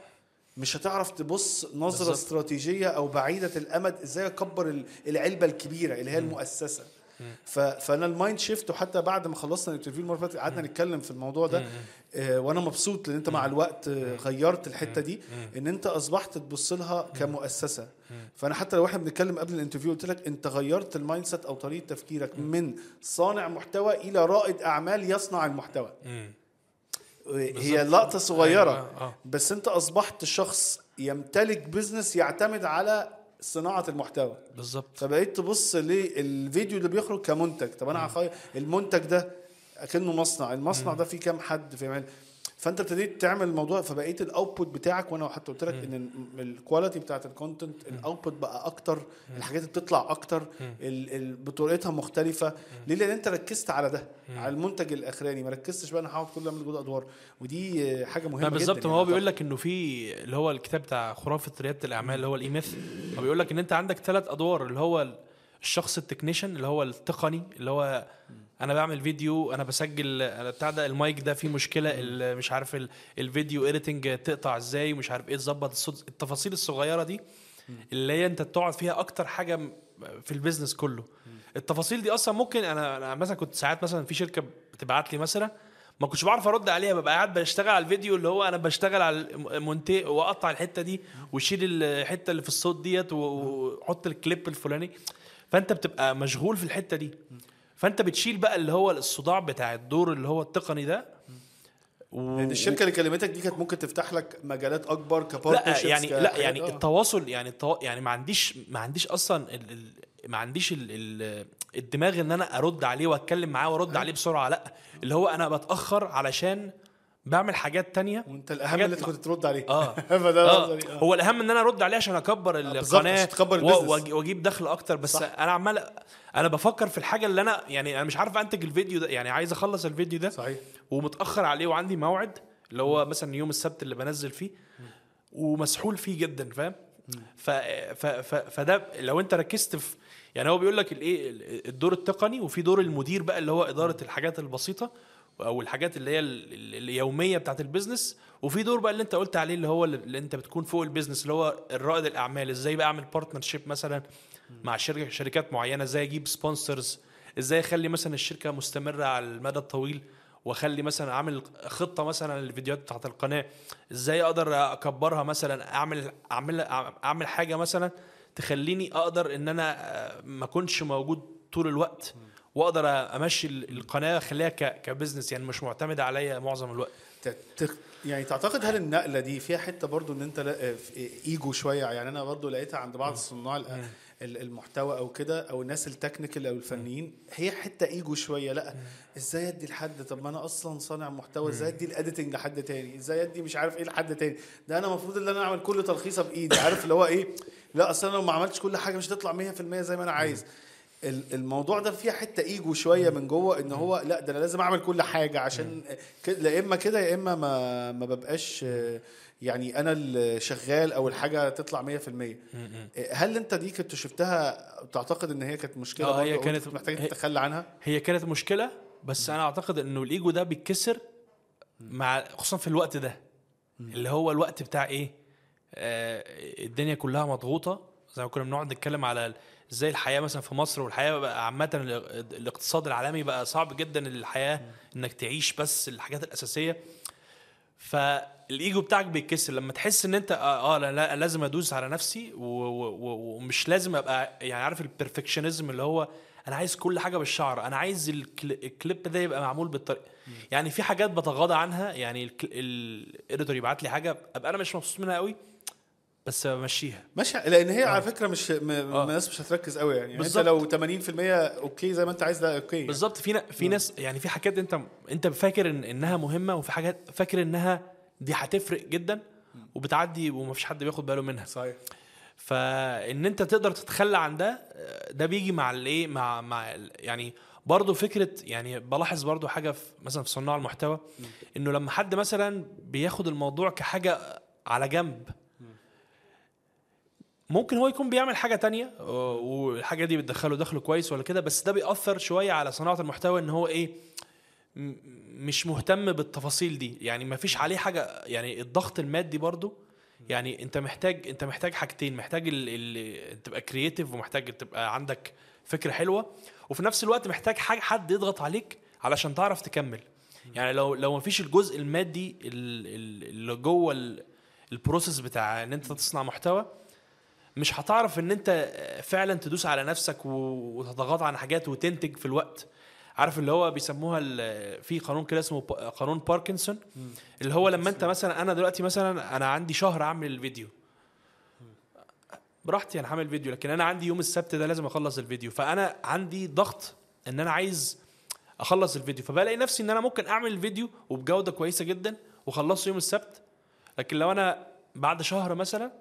مش هتعرف تبص نظرة بالظبط. استراتيجية أو بعيدة الأمد إزاي أكبر ال- العلبة الكبيرة اللي هي المؤسسة. فأنا ال mind shift وحتى بعد ما خلصنا ال interview المرة اللي فاتت قعدنا نتكلم في الموضوع ده آه وأنا مبسوط لأن أنت مع الوقت غيرت الحتة دي إن أنت أصبحت تبص لها كمؤسسة. فأنا حتى لو إحنا بنتكلم قبل ال interview قلت لك أنت غيرت ال mindset أو طريقة تفكيرك من صانع محتوى إلى رائد أعمال يصنع المحتوى. هي لقطة صغيرة. أيوة، آه. بس أنت أصبحت شخص يمتلك business يعتمد على صناعة المحتوى. بالظبط. فبقيت تبص للفيديو اللي بيخرج كمنتج. طب أنا هخير المنتج ده أكنه مصنع. المصنع ده فيه كام حد في فانت ابتديت تعمل الموضوع فبقيت ال output بتاعك وأنا حتى قلت لك إن ال quality بتاعت ال content ال output بقى أكتر الحاجات اللي بتطلع أكتر ال- ال- بطريقتها مختلفة. ليه؟ لأن أنت ركزت على ده على المنتج الأخراني ما ركزتش بقى أنا هقعد كل اعمل جود أدوار. ودي حاجة مهمة بالظبط. ما هو يعني بيقول لك إنه في اللي هو الكتاب بتاع خرافة ريادة الأعمال اللي هو ال E-Myth هو بيقول لك إن أنت عندك ثلاث أدوار اللي هو الشخص ال technician اللي هو التقني اللي هو أنا بعمل فيديو أنا بسجل بتاع ده المايك ده فيه مشكلة مش عارف ال- ال video editing تقطع إزاي مش عارف إيه تظبط الصوت التفاصيل الصغيرة دي اللي هي انت تقعد فيها أكتر حاجة في ال business كله. التفاصيل دي أصلا ممكن أنا أنا مثلا كنت ساعات مثلا في شركة بتبعت لي مثلا ما كنتش بعرف ارد عليها ببقى قاعد بشتغل على الفيديو اللي هو أنا بشتغل على المونتاج واقطع الحتة دي واشيل الحتة اللي في الصوت ديت واحط الكليب الفلاني. فانت بتبقى مشغول في الحتة دي. فانت بتشيل بقى اللي هو الصداع بتاع الدور اللي هو التقني ده و... لأن الشركة اللي كلمتك دي كانت ممكن تفتح لك مجالات أكبر لا كبارتنرشيبس يعني لا يعني التواصل يعني التوا... يعني ما عنديش ما عنديش أصلا ال... ال... ما عنديش ال... ال... الدماغ إن أنا أرد عليه وأتكلم معاه وأرد عليه بسرعة لا. اللي هو أنا بتأخر علشان بعمل حاجات تانية. وانت الأهم اللي انت كنت ترد عليه. آه. فده آه. آه. هو الأهم إن أنا أرد عليه عشان أكبر بالظبط، القناة عشان تكبر وأجيب دخل أكتر. بس صح. أنا عمال أنا بفكر في الحاجة اللي أنا يعني أنا مش عارف أنتج الفيديو ده يعني عايز أخلص الفيديو ده صحيح. ومتأخر عليه وعندي موعد اللي هو مثلا يوم السبت اللي بنزل فيه ومسحول فيه جدا فاهم؟ ف... ف... ف... فده لو أنت ركزت في يعني هو بيقول لك الإيه الدور التقني وفي دور المدير بقى اللي هو إدارة الحاجات البسيطة أو الحاجات اللي هي ال- ال- اليومية بتاعت ال business وفي دور بقى اللي أنت قلت عليه اللي هو اللي أنت بتكون فوق ال business اللي هو الرائد الأعمال إزاي بقى أعمل partnership مثلا مع شركه شركات معينة إزاي أجيب sponsors إزاي أخلي مثلا الشركة مستمرة على المدى الطويل وأخلي مثلا أعمل خطة مثلا للفيديوهات بتاعت القناة إزاي أقدر أكبرها مثلا اعمل اعمل أعمل حاجة مثلا تخليني أقدر إن أنا آه، ما أكونش موجود طول الوقت. واقدر امشي ال- القناه اخليها ك business يعني مش معتمده عليا معظم الوقت. يعني تعتقد هل النقلة دي فيها حتة برضو إن أنت لا- في إيجو شوية؟ يعني أنا برضو لقيتها عند بعض صناع ال- ال- المحتوى أو كده أو الناس ال technical أو الفنيين هي حتة إيجو شوية. لأ إزاي أدي لحد؟ طب ما أنا أصلا صانع محتوى إزاي أدي ال editing لحد تاني؟ إزاي أدي مش عارف إيه لحد تاني؟ ده أنا المفروض إن أنا أعمل كل تلخيصة بإيدي. عارف اللي هو إيه؟ لأ أصل أنا لو ما عملتش كل حاجة مش هتطلع 100% زي ما أنا عايز. الموضوع ده فيها حتة ايجو شوية من جوه إن هو لا ده أنا لازم أعمل كل حاجة عشان يا إما كده يا إما ما ما ببقاش يعني أنا الشغال أو الحاجة تطلع 100% هل أنت دي كنت شفتها تعتقد إن هي كانت مشكلة برضه هي كانت- محتاج تتخلى عنها؟ هي كانت مشكلة بس أنا أعتقد إنه الايجو ده بيتكسر مع خصوصا في الوقت ده. اللي هو الوقت بتاع إيه؟ آه الدنيا كلها مضغوطة. زي ما كنا بنقعد نتكلم على إزاي الحياة مثلا في مصر والحياة بقى عامة ال- الاقتصاد العالمي بقى صعب جدا الحياة إنك تعيش بس الحاجات الأساسية. فالإيجو بتاعك بيتكسر لما تحس إن أنت آه, آه لا, لا لازم أدوس على نفسي ومش لازم أبقى يعني عارف ال perfectionism اللي هو أنا عايز كل حاجة بالشعرة أنا عايز الكل- الكليب ده يبقى معمول بالطريقة يعني في حاجات بتغاضى عنها يعني ال editor يبعت لي حاجة أبقى أنا مش مبسوط منها قوي بس بمشيها ماشي لأن هي آه. على فكرة مش م- آه. الناس مش هتركز قوي يعني, يعني أنت. لو 80% okay زي ما أنت عايز ده okay يعني. بالظبط في في ناس يعني في حاجات أنت أنت فاكر إن إنها مهمة وفي حاجات فاكر إنها دي هتفرق جدا وبتعدي ومفيش حد بياخد باله منها صحيح فإن أنت تقدر تتخلى عن ده ده بيجي مع الايه مع مع يعني برضه فكرة يعني بلاحظ برضه حاجة في مثلا في صناع المحتوى إنه لما حد مثلا بياخد الموضوع كحاجة على جنب ممكن هو يكون بيعمل حاجة تانية والحاجة دي بتدخله دخل كويس ولا كده بس ده بيأثر شوية على صناعة المحتوى إن هو إيه مش مهتم بالتفاصيل دي. يعني ما فيش عليه حاجة يعني الضغط المادي برضو يعني أنت محتاج أنت محتاج حاجتين محتاج ال... ال... تبقى creative ومحتاج تبقى عندك فكرة حلوة وفي نفس الوقت محتاج حاجة حد يضغط عليك علشان تعرف تكمل. يعني لو لو ما فيش الجزء المادي ال- ال- اللي جوه ال- ال process بتاع إن أنت تصنع محتوى مش هتعرف إن أنت فعلا تدوس على نفسك و- وتتغاضى عن حاجات وتنتج في الوقت. عارف اللي هو بيسموها في قانون كده اسمه قانون باركنسون؟ اللي هو لما أنت مثلا أنا دلوقتي مثلا أنا عندي شهر أعمل الفيديو. براحتي أنا هعمل فيديو لكن أنا عندي يوم السبت ده لازم أخلص الفيديو. فأنا عندي ضغط إن أنا عايز أخلص الفيديو. فبلاقي نفسي إن أنا ممكن أعمل الفيديو وبجودة كويسة جدا وخلصه يوم السبت. لكن لو أنا بعد شهر مثلا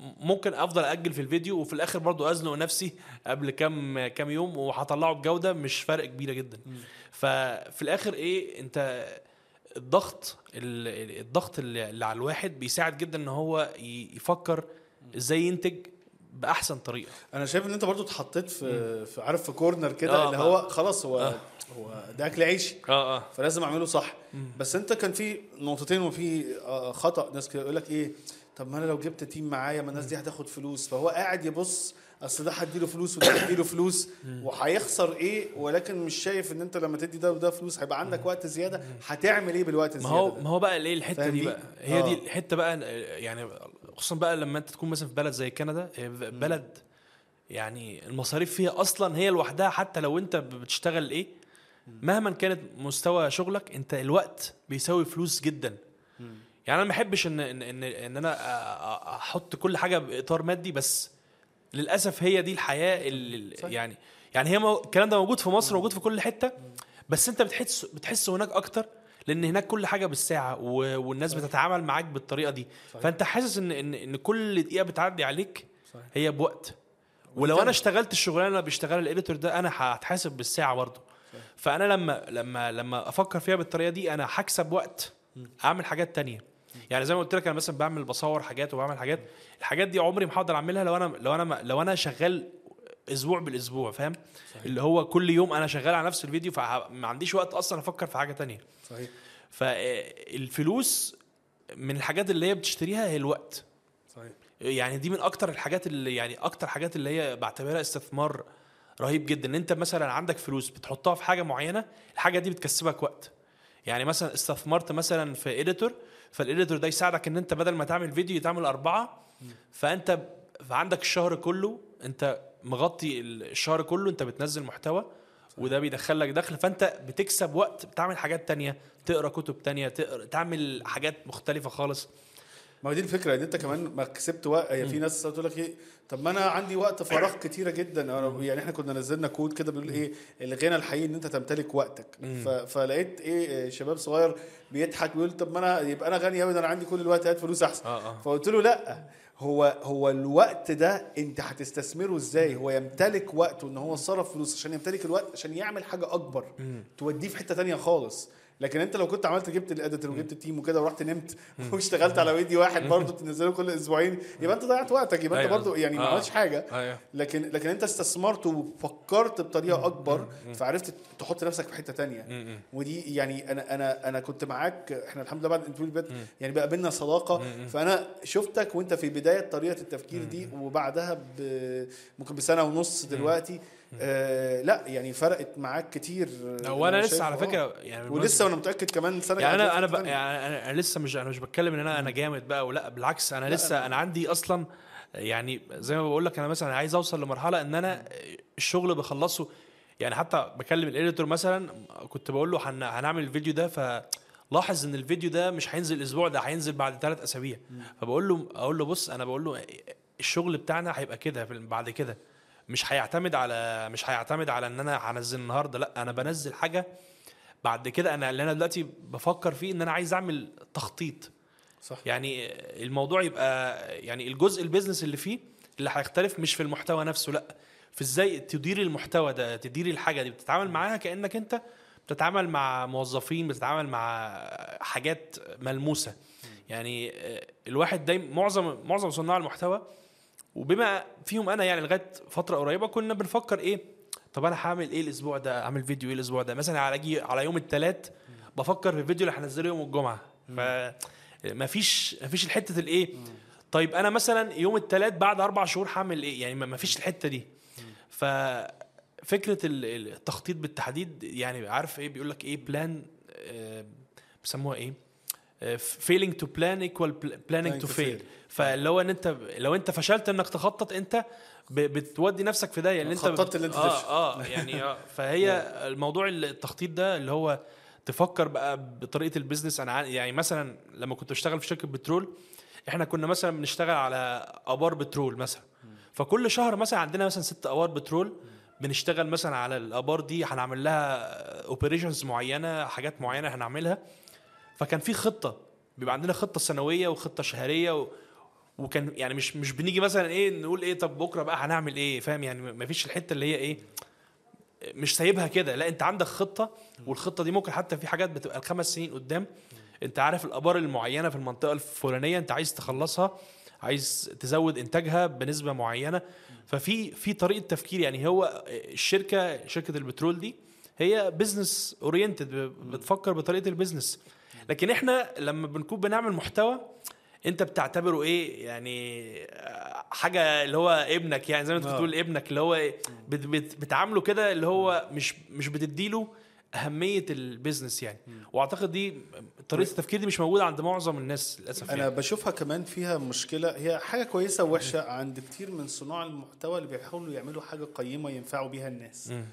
ممكن أفضل أجل في الفيديو وفي الآخر برضو أزنق نفسي قبل كام كام يوم وهطلعه بجودة مش فرق كبيرة جدا. ففي الآخر إيه أنت الضغط ال- الضغط اللي على الواحد بيساعد جدا إن هو يفكر إزاي ينتج بأحسن طريقة. أنا شايف إن أنت برضو اتحطيت في, في عارف في كورنر كده آه، اللي آه. هو خلاص هو آه. هو ده أكل عيشي. آه آه. فلازم أعمله صح. بس أنت كان في نقطتين وفي آه، خطأ. ناس كده يقول لك إيه طب ما أنا لو جبت تيم معايا ما الناس دي هتاخد فلوس. فهو قاعد يبص أصل ده هديله فلوس وده هديله فلوس. وهيخسر إيه؟ ولكن مش شايف إن أنت لما تدي ده وده فلوس هيبقى عندك وقت زيادة. هتعمل إيه بالوقت ما الزيادة هو ده؟ ما هو بقى ليه الحتة دي؟ بقى؟ هي آه. دي الحتة بقى يعني خصوصا بقى لما أنت تكون مثلا في بلد زي كندا هي بلد يعني المصاريف فيها أصلا هي لوحدها حتى لو أنت بتشتغل إيه؟ مهما كانت مستوى شغلك أنت الوقت بيساوي فلوس جدا. يعني أنا ما بحبش ان ان ان, إن أنا أحط كل حاجة بإطار مادي بس للأسف هي دي الحياة اللي صحيح. يعني يعني هي مو- الكلام ده موجود في مصر موجود في كل حتة بس أنت بتحس بتحس هناك أكتر لأن هناك كل حاجة بالساعة و- والناس بتتعامل معاك بالطريقة دي. صحيح. فأنت حاسس ان ان إن كل دقيقة بتعدي عليك صحيح. هي بوقت. ولو أنا اشتغلت الشغلانة اللي بيشتغلها الإديتور ده أنا هتحاسب بالساعة برضه. فأنا لما لما لما أفكر فيها بالطريقة دي أنا هكسب وقت أعمل حاجات تانية. يعني زي ما قلت لك أنا مثلا بعمل بصور حاجات وبعمل حاجات الحاجات دي عمري ما هقدر أعملها لو أنا لو أنا لو أنا شغال أسبوع بالأسبوع فاهم؟ اللي هو كل يوم أنا شغال على نفس الفيديو فما عنديش وقت أصلا أفكر في حاجة تانية. صحيح. فالفلوس من الحاجات اللي هي بتشتريها هي الوقت. صحيح. يعني دي من أكتر الحاجات اللي يعني أكتر حاجات اللي هي بعتبرها استثمار رهيب جدا. إن أنت مثلا عندك فلوس بتحطها في حاجة معينة الحاجة دي بتكسبك وقت. يعني مثلا استثمرت مثلا في editor فال editor ده يساعدك إن أنت بدل ما تعمل فيديو تعمل أربعة. فأنت فعندك الشهر كله أنت مغطي الشهر كله أنت بتنزل محتوى وده بيدخل لك دخل. فأنت بتكسب وقت بتعمل حاجات تانية تقرأ كتب تانية تقرأ تعمل حاجات مختلفة خالص. ما هي دي الفكرة إن أنت كمان ما كسبت وقت هي في ناس تقول لك إيه طب ما أنا عندي وقت فراغ كتيرة جدا. أنا- يعني إحنا كنا نزلنا quote كده بيقول إيه الغنى الحقيقي إن أنت تمتلك وقتك. ف... فلقيت إيه شباب صغير بيضحك بيقول طب ما أنا يبقى أنا غني قوي ده أنا عندي كل الوقت هات فلوس أحسن. آه، آه. فقلت له لأ هو هو الوقت ده أنت هتستثمره إزاي؟ هو يمتلك وقته إن هو صرف فلوس عشان يمتلك الوقت عشان يعمل حاجة أكبر توديه في حتة تانية خالص. لكن انت لو كنت عملت جبت ال editor وجبت ال team وكده ورحت نمت واشتغلت على فيديو واحد برضه تنزله كل أسبوعين يبقى انت ضيعت وقتك يبقى انت أيوة. برضه يعني ما آه. عملتش حاجة. أيوه. لكن لكن انت استثمرت وفكرت بطريقة أكبر فعرفت تحط نفسك في حتة تانية. ودي يعني أنا أنا أنا كنت معاك إحنا الحمد لله بعد الانترفيو اللي فات يعني بقى بينا صداقة. فأنا شفتك وأنت في بداية طريقة التفكير دي وبعدها ب- ممكن بسنة ونص دلوقتي آه لا يعني فرقت معاك كتير هو أنا أنا لسه على آه. فكرة يعني ولسه وأنا متأكد كمان سنة يعني أنا أنا. يعني أنا أنا لسه مش أنا مش بتكلم إن أنا أنا جامد بقى ولا بالعكس أنا لسه أنا عندي أصلا يعني زي ما بقول لك أنا مثلا عايز أوصل لمرحلة إن أنا الشغل بخلصه. يعني حتى بكلم ال editor مثلا كنت بقول له هن... هنعمل الفيديو ده فلاحظ إن الفيديو ده مش هينزل الأسبوع ده هينزل بعد ثلاث أسابيع. فبقول له أقول له بص أنا بقول له الشغل بتاعنا هيبقى كده بعد كده. مش هيعتمد على مش هيعتمد على إن أنا هنزل النهارده لأ أنا بنزل حاجة بعد كده. أنا اللي أنا دلوقتي بفكر فيه إن أنا عايز أعمل تخطيط. صح. يعني الموضوع يبقى يعني الجزء ال business اللي فيه اللي هيختلف مش في المحتوى نفسه لأ في إزاي تدير المحتوى ده تدير الحاجة دي. بتتعامل معاها كأنك أنت بتتعامل مع موظفين بتتعامل مع حاجات ملموسة. يعني الواحد دايما معظم معظم صناع المحتوى وبما فيهم أنا يعني لغاية فترة قريبة كنا بنفكر إيه؟ طب أنا هعمل إيه الأسبوع ده؟ اعمل فيديو إيه الأسبوع ده؟ مثلا على أجي على يوم الثلاث بفكر في الفيديو اللي هنزله يوم الجمعة. ف ما فيش ما فيش الحتة الإيه؟ طيب أنا مثلا يوم الثلاث بعد أربع شهور هعمل إيه؟ يعني ما فيش الحتة دي. ففكره ال- ال- التخطيط بالتحديد يعني عارف إيه؟ بيقول لك إيه؟ plan بيسموها إيه؟ failing to plan equal planning to fail fail. فلو ان انت لو انت فشلت انك تخطط انت بتودي نفسك في داهية اللي انت خططت اللي انت آه تفشل. آه يعني آه. فهي الموضوع التخطيط ده اللي هو تفكر بقى بطريقة ال business أنا عن- يعني مثلا لما كنت بشتغل في شركة بترول إحنا كنا مثلا بنشتغل على أبار بترول مثلا. فكل شهر مثلا عندنا مثلا ست أبار بترول بنشتغل مثلا على الأبار دي. هنعمل لها operations معينة حاجات معينة هنعملها. فكان في خطة بيبقى عندنا خطة سنوية وخطة شهرية و... وكان يعني مش مش بنيجي مثلا إيه نقول إيه طب بكرة بقى هنعمل إيه فاهم؟ يعني ما فيش الحتة اللي هي إيه مش سايبها كده لا أنت عندك خطة والخطة دي ممكن حتى في حاجات بتبقى الخمس سنين قدام. أنت عارف الآبار المعينة في المنطقة الفلانية أنت عايز تخلصها عايز تزود إنتاجها بنسبة معينة. ففي في طريقة تفكير يعني هو الشركة شركة البترول دي هي business oriented بتفكر بطريقة ال business لكن إحنا لما بنكون بنعمل محتوى أنت بتعتبره إيه؟ يعني آه، حاجة اللي هو ابنك يعني زي ما أنت آه. بتقول ابنك اللي هو إيه؟ بت بت بتعامله كده اللي هو مش مش بتديله أهمية ال business يعني. وأعتقد دي طريقة التفكير دي مش موجودة عند معظم الناس للأسف أنا يعني. بشوفها كمان فيها مشكلة هي حاجة كويسة ووحشة عند كتير من صناع المحتوى اللي بيحاولوا يعملوا حاجة قيمة ينفعوا بيها الناس. مم.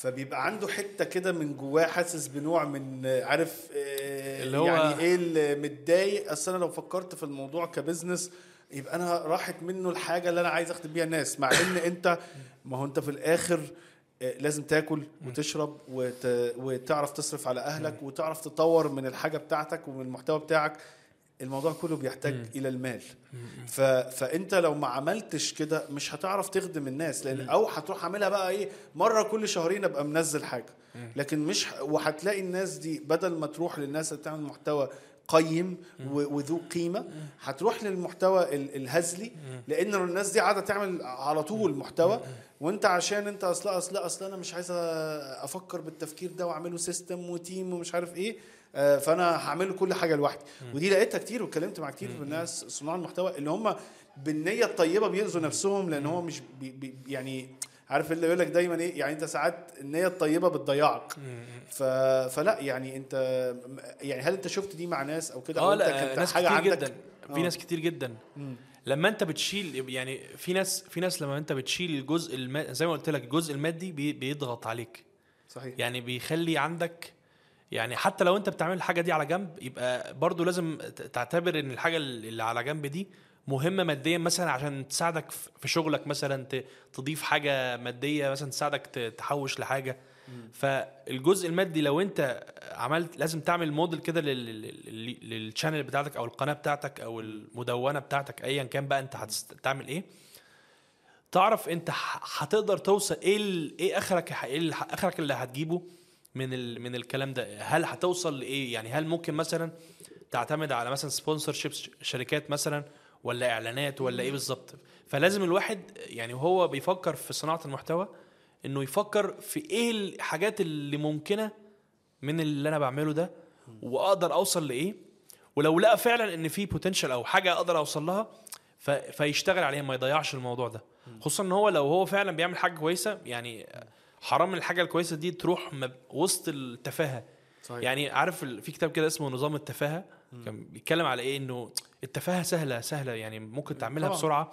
فبيبقى عنده حتة كده من جواه حاسس بنوع من عارف آه، اللي هو- يعني إيه اللي متضايق؟ أصل أنا لو فكرت في الموضوع ك business يبقى أنا راحت منه الحاجة اللي أنا عايز أخدم بيها الناس. مع إن أنت ما هو أنت في الآخر آه، لازم تاكل وتشرب وت... وتعرف تصرف على أهلك وتعرف تطور من الحاجة بتاعتك ومن المحتوى بتاعك. الموضوع كله بيحتاج إلى المال. ف... فأنت لو ما عملتش كده مش هتعرف تخدم الناس لأن أو هتروح عاملها بقى إيه مرة كل شهرين أبقى منزل حاجة. لكن مش وهتلاقي الناس دي بدل ما تروح للناس اللي بتعمل محتوى قيم و- وذو قيمة هتروح للمحتوى ال- الهزلي لأن الناس دي قاعدة تعمل على طول محتوى وأنت عشان أنت اصل اصل أصل أنا مش عايز أفكر بالتفكير ده وأعمله system و team ومش عارف إيه فأنا هعمل كل حاجة لوحدي. ودي لقيتها كتير واتكلمت مع كتير من الناس صناع المحتوى اللي هم بالنية الطيبة بيأذوا نفسهم لأن هو مش بي بي يعني عارف اللي يقول لك دايما إيه يعني أنت ساعات النية الطيبة بتضيعك. ف... فلا يعني أنت يعني هل أنت شفت دي مع ناس أو كده؟ آه لا ناس حاجة كتير عندك؟ جدا. في آه. ناس كتير جدا. مم. لما أنت بتشيل يعني في ناس في ناس لما أنت بتشيل الجزء الما... زي ما قلت لك الجزء المادي بي... بيضغط عليك. صحيح. يعني بيخلي عندك يعني حتى لو انت بتعمل الحاجة دي على جنب يبقى برضو لازم تعتبر ان الحاجة اللي على جنب دي مهمة ماديا مثلا عشان تساعدك في شغلك مثلا تضيف حاجة مادية مثلا تساعدك تحوش لحاجة. فالجزء المادي لو انت عملت لازم تعمل موديل كده لل- لل- لل channel بتاعتك أو القناة بتاعتك أو المدونة بتاعتك ايا كان بقى انت هتعمل إيه. تعرف انت هتقدر توصل إيه إيه آخرك إيه آخرك اللي هتجيبه. من ال من الكلام ده. هل هتوصل لإيه؟ يعني هل ممكن مثلا تعتمد على مثلا sponsorships شركات مثلا ولا إعلانات ولا إيه بالظبط؟ فلازم الواحد يعني وهو بيفكر في صناعة المحتوى إنه يفكر في إيه الحاجات اللي ممكنة من اللي أنا بعمله ده وأقدر أوصل لإيه. ولو لقى فعلا إن في بوتنشال أو حاجة أقدر أوصل لها ف... فيشتغل عليها ما يضيعش الموضوع ده. خصوصا إن هو لو هو فعلا بيعمل حاجة كويسة يعني حرام الحاجة الكويسة دي تروح. وسط التفاهة صحيح. يعني عارف. في كتاب كده اسمه نظام التفاهة كان بيتكلم على إيه إنه التفاهة سهلة سهلة يعني ممكن تعملها طبعا. بسرعة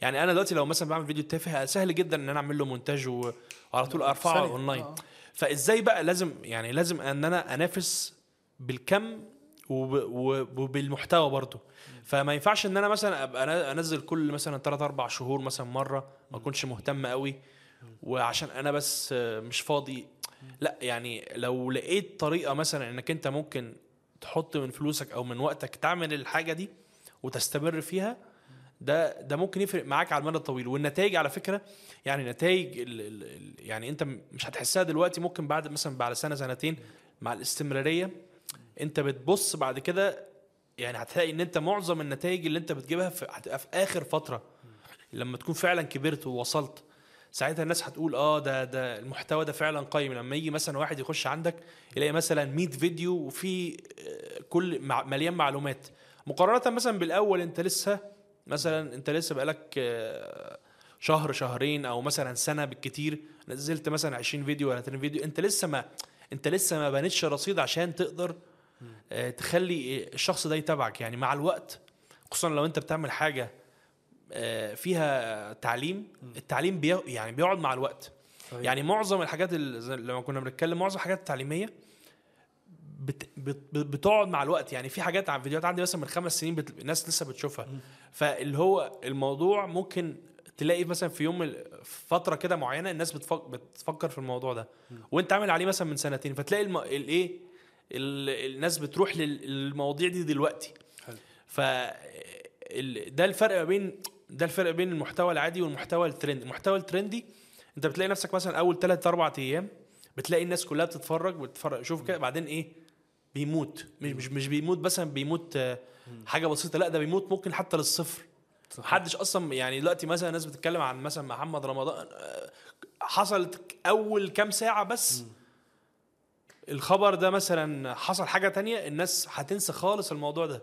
يعني أنا دلوقتي لو مثلا بعمل فيديو تافه سهل جدا إن أنا أعمل له مونتاج وعلى طول أرفعه. أونلاين آه. فإزاي بقى لازم يعني لازم إن أنا أنافس بالكم وب- وب- وبالمحتوى برضه فما ينفعش إن أنا مثلا أبقى أنزل كل مثلا 3 4 شهور مثلا مرة ما أكونش مهتم قوي وعشان أنا بس مش فاضي. لا يعني لو لقيت طريقة مثلا إنك أنت ممكن تحط من فلوسك أو من وقتك تعمل الحاجة دي وتستمر فيها ده ده ممكن يفرق معاك على المدى الطويل. والنتائج على فكرة يعني نتائج يعني أنت مش هتحسها دلوقتي. ممكن بعد مثلا بعد سنة سنتين مع الاستمرارية أنت بتبص بعد كده يعني هتلاقي إن أنت معظم النتائج اللي أنت بتجيبها هتبقى في آخر فترة. لما تكون فعلا كبرت ووصلت. ساعتها الناس هتقول آه ده ده المحتوى ده فعلا قيم. لما يجي مثلا واحد يخش عندك يلاقي مثلا 100 فيديو وفي آه، كل مليان معلومات. مقارنة مثلا بالأول أنت لسه مثلا أنت لسه بقالك آه، شهر شهرين أو مثلا سنة بالكتير نزلت مثلا 20 فيديو ولا 30 فيديو أنت لسه ما أنت لسه ما بنيتش رصيد عشان تقدر آه، تخلي الشخص ده يتابعك. يعني مع الوقت خصوصا لو أنت بتعمل حاجة فيها تعليم التعليم بي يعني بيقعد مع الوقت. صحيح. يعني معظم الحاجات لما كنا بنتكلم معظم الحاجات التعليمية بت بت بتقعد مع الوقت. يعني في حاجات على فيديوهات عندي مثلا من خمس سنين بت... الناس لسه بتشوفها. فاللي هو الموضوع ممكن تلاقي مثلا في يوم فترة كده معينة الناس بتفك... بتفكر في الموضوع ده. وانت عامل عليه مثلا من سنتين فتلاقي الم... الايه ال- الناس بتروح لل- للمواضيع دي دلوقتي. حلو. ف ال- ده الفرق ما بين ده الفرق بين المحتوى العادي والمحتوى الترندي. المحتوى الترندي انت بتلاقي نفسك مثلا أول 3 4 أيام بتلاقي الناس كلها بتتفرج بتتفرج شوف كده بعدين إيه؟ بيموت. مش مش مش بيموت مثلا بيموت آه، حاجة بسيطة. لا ده بيموت ممكن حتى للصفر. محدش أصلا يعني دلوقتي مثلا ناس بتتكلم عن مثلا محمد رمضان آه، حصلت أول كام ساعة بس الخبر ده مثلا حصل حاجة تانية الناس هتنسى خالص الموضوع ده.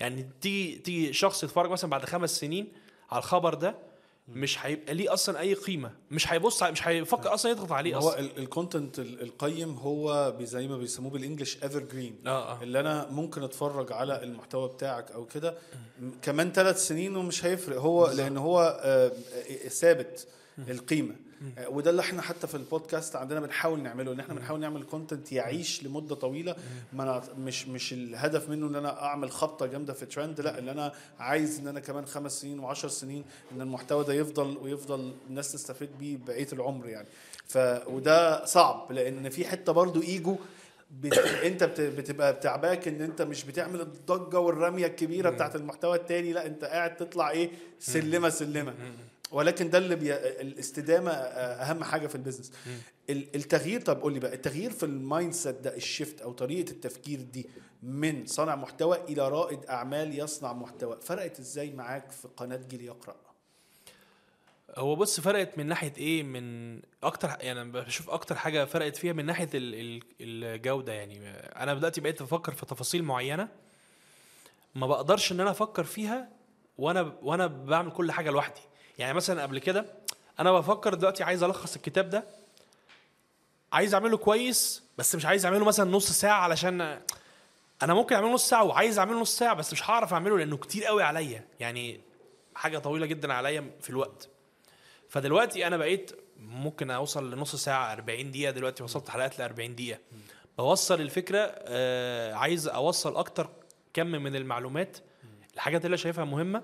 يعني تيجي تيجي شخص يتفرج مثلا بعد خمس سنين على الخبر ده مش هيبقى ليه أصلا أي قيمة. مش هيبص مش هيفكر أصلا يضغط عليه هو أصلا. ال content القيم هو زي ما بيسموه بال English evergreen آه آه. اللي أنا ممكن أتفرج على المحتوى بتاعك أو كده كمان ثلاث سنين ومش هيفرق. هو لأن هو آه، آه، ثابت القيمة. آه، وده اللي إحنا حتى في البودكاست عندنا بنحاول نعمله إن إحنا بنحاول نعمل content يعيش لمدة طويلة. ما أنا مش مش الهدف منه إن أنا أعمل خبطة جامدة في ترند لا اللي أنا عايز إن أنا كمان خمس سنين وعشر سنين إن المحتوى ده يفضل ويفضل الناس تستفيد بيه بقية العمر يعني. ف وده صعب لأن في حتة برضو ايجو بت... أنت بت... بتبقى بتعباك إن أنت مش بتعمل الضجة والرمية الكبيرة بتاعت المحتوى التاني لا أنت قاعد تطلع إيه؟ سلمة سلمة. ولكن ده اللي بي... الاستدامة أهم حاجة في ال business. ال- التغيير طب قول لي بقى التغيير في ال mindset ده ال shift أو طريقة التفكير دي من صانع محتوى إلى رائد أعمال يصنع محتوى فرقت إزاي معاك في قناة جيل يقرأ؟ هو بص فرقت من ناحية إيه؟ من أكتر يعني بشوف أكتر حاجة فرقت فيها من ناحية ال- ال- الجودة. يعني أنا دلوقتي بقيت بفكر في تفاصيل معينة ما بقدرش إن أنا أفكر فيها وأنا وأنا بعمل كل حاجة لوحدي. يعني مثلا قبل كده أنا بفكر دلوقتي عايز ألخص الكتاب ده عايز أعمله كويس بس مش عايز أعمله مثلا نص ساعة علشان أنا ممكن أعمله نص ساعة وعايز أعمله نص ساعة بس مش هعرف أعمله لأنه كتير قوي عليا يعني حاجة طويلة جدا عليا في الوقت. فدلوقتي أنا بقيت ممكن أوصل لنص ساعة 40 دقيقة دلوقتي وصلت حلقات ل 40 دقيقة. بوصل الفكرة آه عايز أوصل أكتر كم من المعلومات الحاجات اللي شايفها مهمة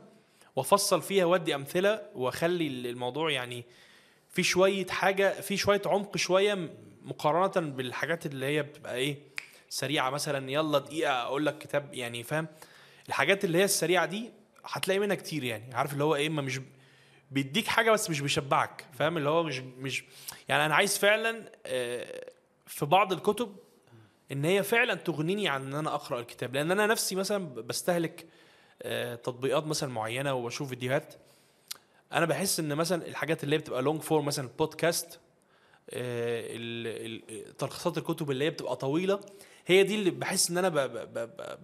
وافصل فيها وادي أمثلة واخلي الموضوع يعني في شوية حاجة في شوية عمق شوية مقارنة بالحاجات اللي هي بتبقى إيه سريعة مثلا يلا دقيقة أقول لك كتاب يعني فاهم؟ الحاجات اللي هي السريعة دي هتلاقي منها كتير يعني عارف اللي هو إيه ما مش بيديك حاجة بس مش بيشبعك فاهم؟ اللي هو مش مش يعني أنا عايز فعلا آه، في بعض الكتب إن هي فعلا تغنيني عن إن أنا أقرأ الكتاب لأن أنا نفسي مثلا بستهلك تطبيقات مثلا معينة وبشوف فيديوهات أنا بحس إن مثلا الحاجات اللي بتبقى long form مثلا البودكاست آه، تلخيصات الكتب اللي هي بتبقى طويلة هي دي اللي بحس إن أنا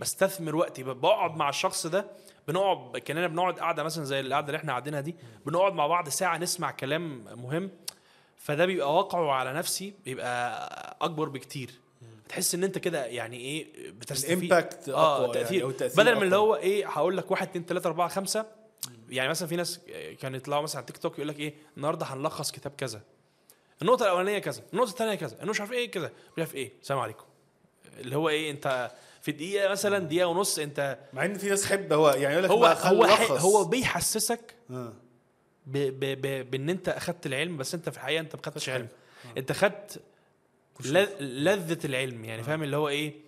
بستثمر وقتي. بقعد مع الشخص ده بنقعد كأننا بنقعد قاعدة مثلا زي القعدة اللي إحنا قاعدينها دي بنقعد مع بعض ساعة نسمع كلام مهم فده بيبقى واقعه على نفسي بيبقى أكبر بكتير. تحس إن أنت كده يعني إيه بتستفيد. الإمباكت آه أقوى تأثير. يعني التاثير بدل من اللي. هو إيه هقول لك واحد اتنين تلاتة أربعة خمسة. يعني مثلا في ناس كانوا يطلعوا مثلا على تيك توك يقول لك إيه النهارده هنلخص كتاب كذا. النقطة الأولانية كذا النقطة الثانية كذا انه مش عارف إيه كذا مش عارف إيه. السلام عليكم. اللي هو إيه أنت في دقيقة مثلا دقيقة ونص أنت مع إن في ناس تحب هو يعني يقول لك هو هو. هو بيحسسك آه. ب ب ب بإن أنت أخدت العلم بس أنت في الحقيقة أنت ما خدتش علم. أنت خدت لذة العلم يعني فاهم اللي هو إيه؟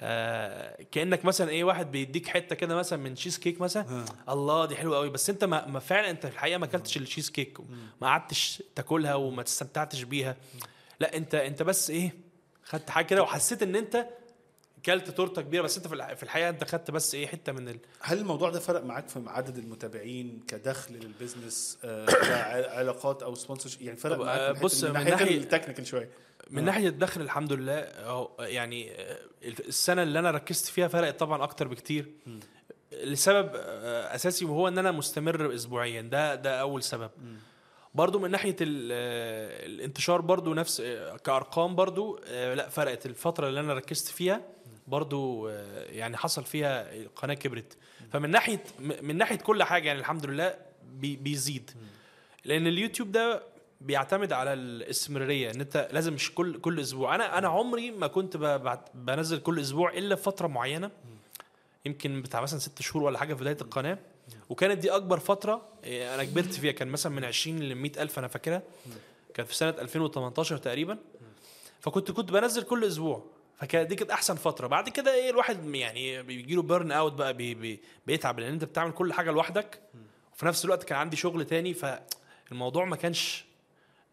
آه كأنك مثلا إيه واحد بيديك حتة كده مثلا من تشيز كيك مثلا الله دي حلوة قوي بس أنت ما, ما فعلا أنت في الحقيقة ما أكلتش التشيز كيك ما قعدتش تاكلها وما استمتعتش بيها. لا انت أنت بس إيه خدت حاجة كده وحسيت إن أنت كلت تورتة كبيرة بس أنت في الح- في الحقيقة أنت خدت بس إيه حتة من ال... هل الموضوع ده فرق معاك في عدد المتابعين كدخل لل business آه كعلاقات أو sponsor يعني فرق معاك آه، من بص، من ناحية ال technical شوية. من آه. ناحية الدخل الحمد لله يعني آه، السنة اللي أنا ركزت فيها فرقت طبعا أكتر بكتير. لسبب آه، أساسي وهو إن أنا مستمر اسبوعيا. ده ده أول سبب. برضو من ناحية آه، الانتشار برضو نفس كأرقام برضو لا فرقت. الفترة اللي أنا ركزت فيها برضو يعني حصل فيها القناة كبرت. فمن ناحية م- من ناحية كل حاجة يعني الحمد لله بي- بيزيد. لأن اليوتيوب ده بيعتمد على الاستمرارية إن أنت لازم مش كل كل أسبوع. أنا أنا عمري ما كنت بنزل كل أسبوع إلا في فترة معينة. يمكن بتاع مثلا ست شهور ولا حاجة في بداية القناة. وكانت دي أكبر فترة إيه، أنا كبرت فيها. كان مثلا من 20 ل 100 ألف أنا فاكرها. كانت في سنة 2018 تقريبا. فكنت كنت بنزل كل أسبوع. فكانت دي كانت أحسن فترة. بعد كده إيه الواحد يعني بيجي له burnout بقى بي بي بيتعب لأن أنت بتعمل كل حاجة لوحدك. وفي نفس الوقت كان عندي شغل تاني فالموضوع ما كانش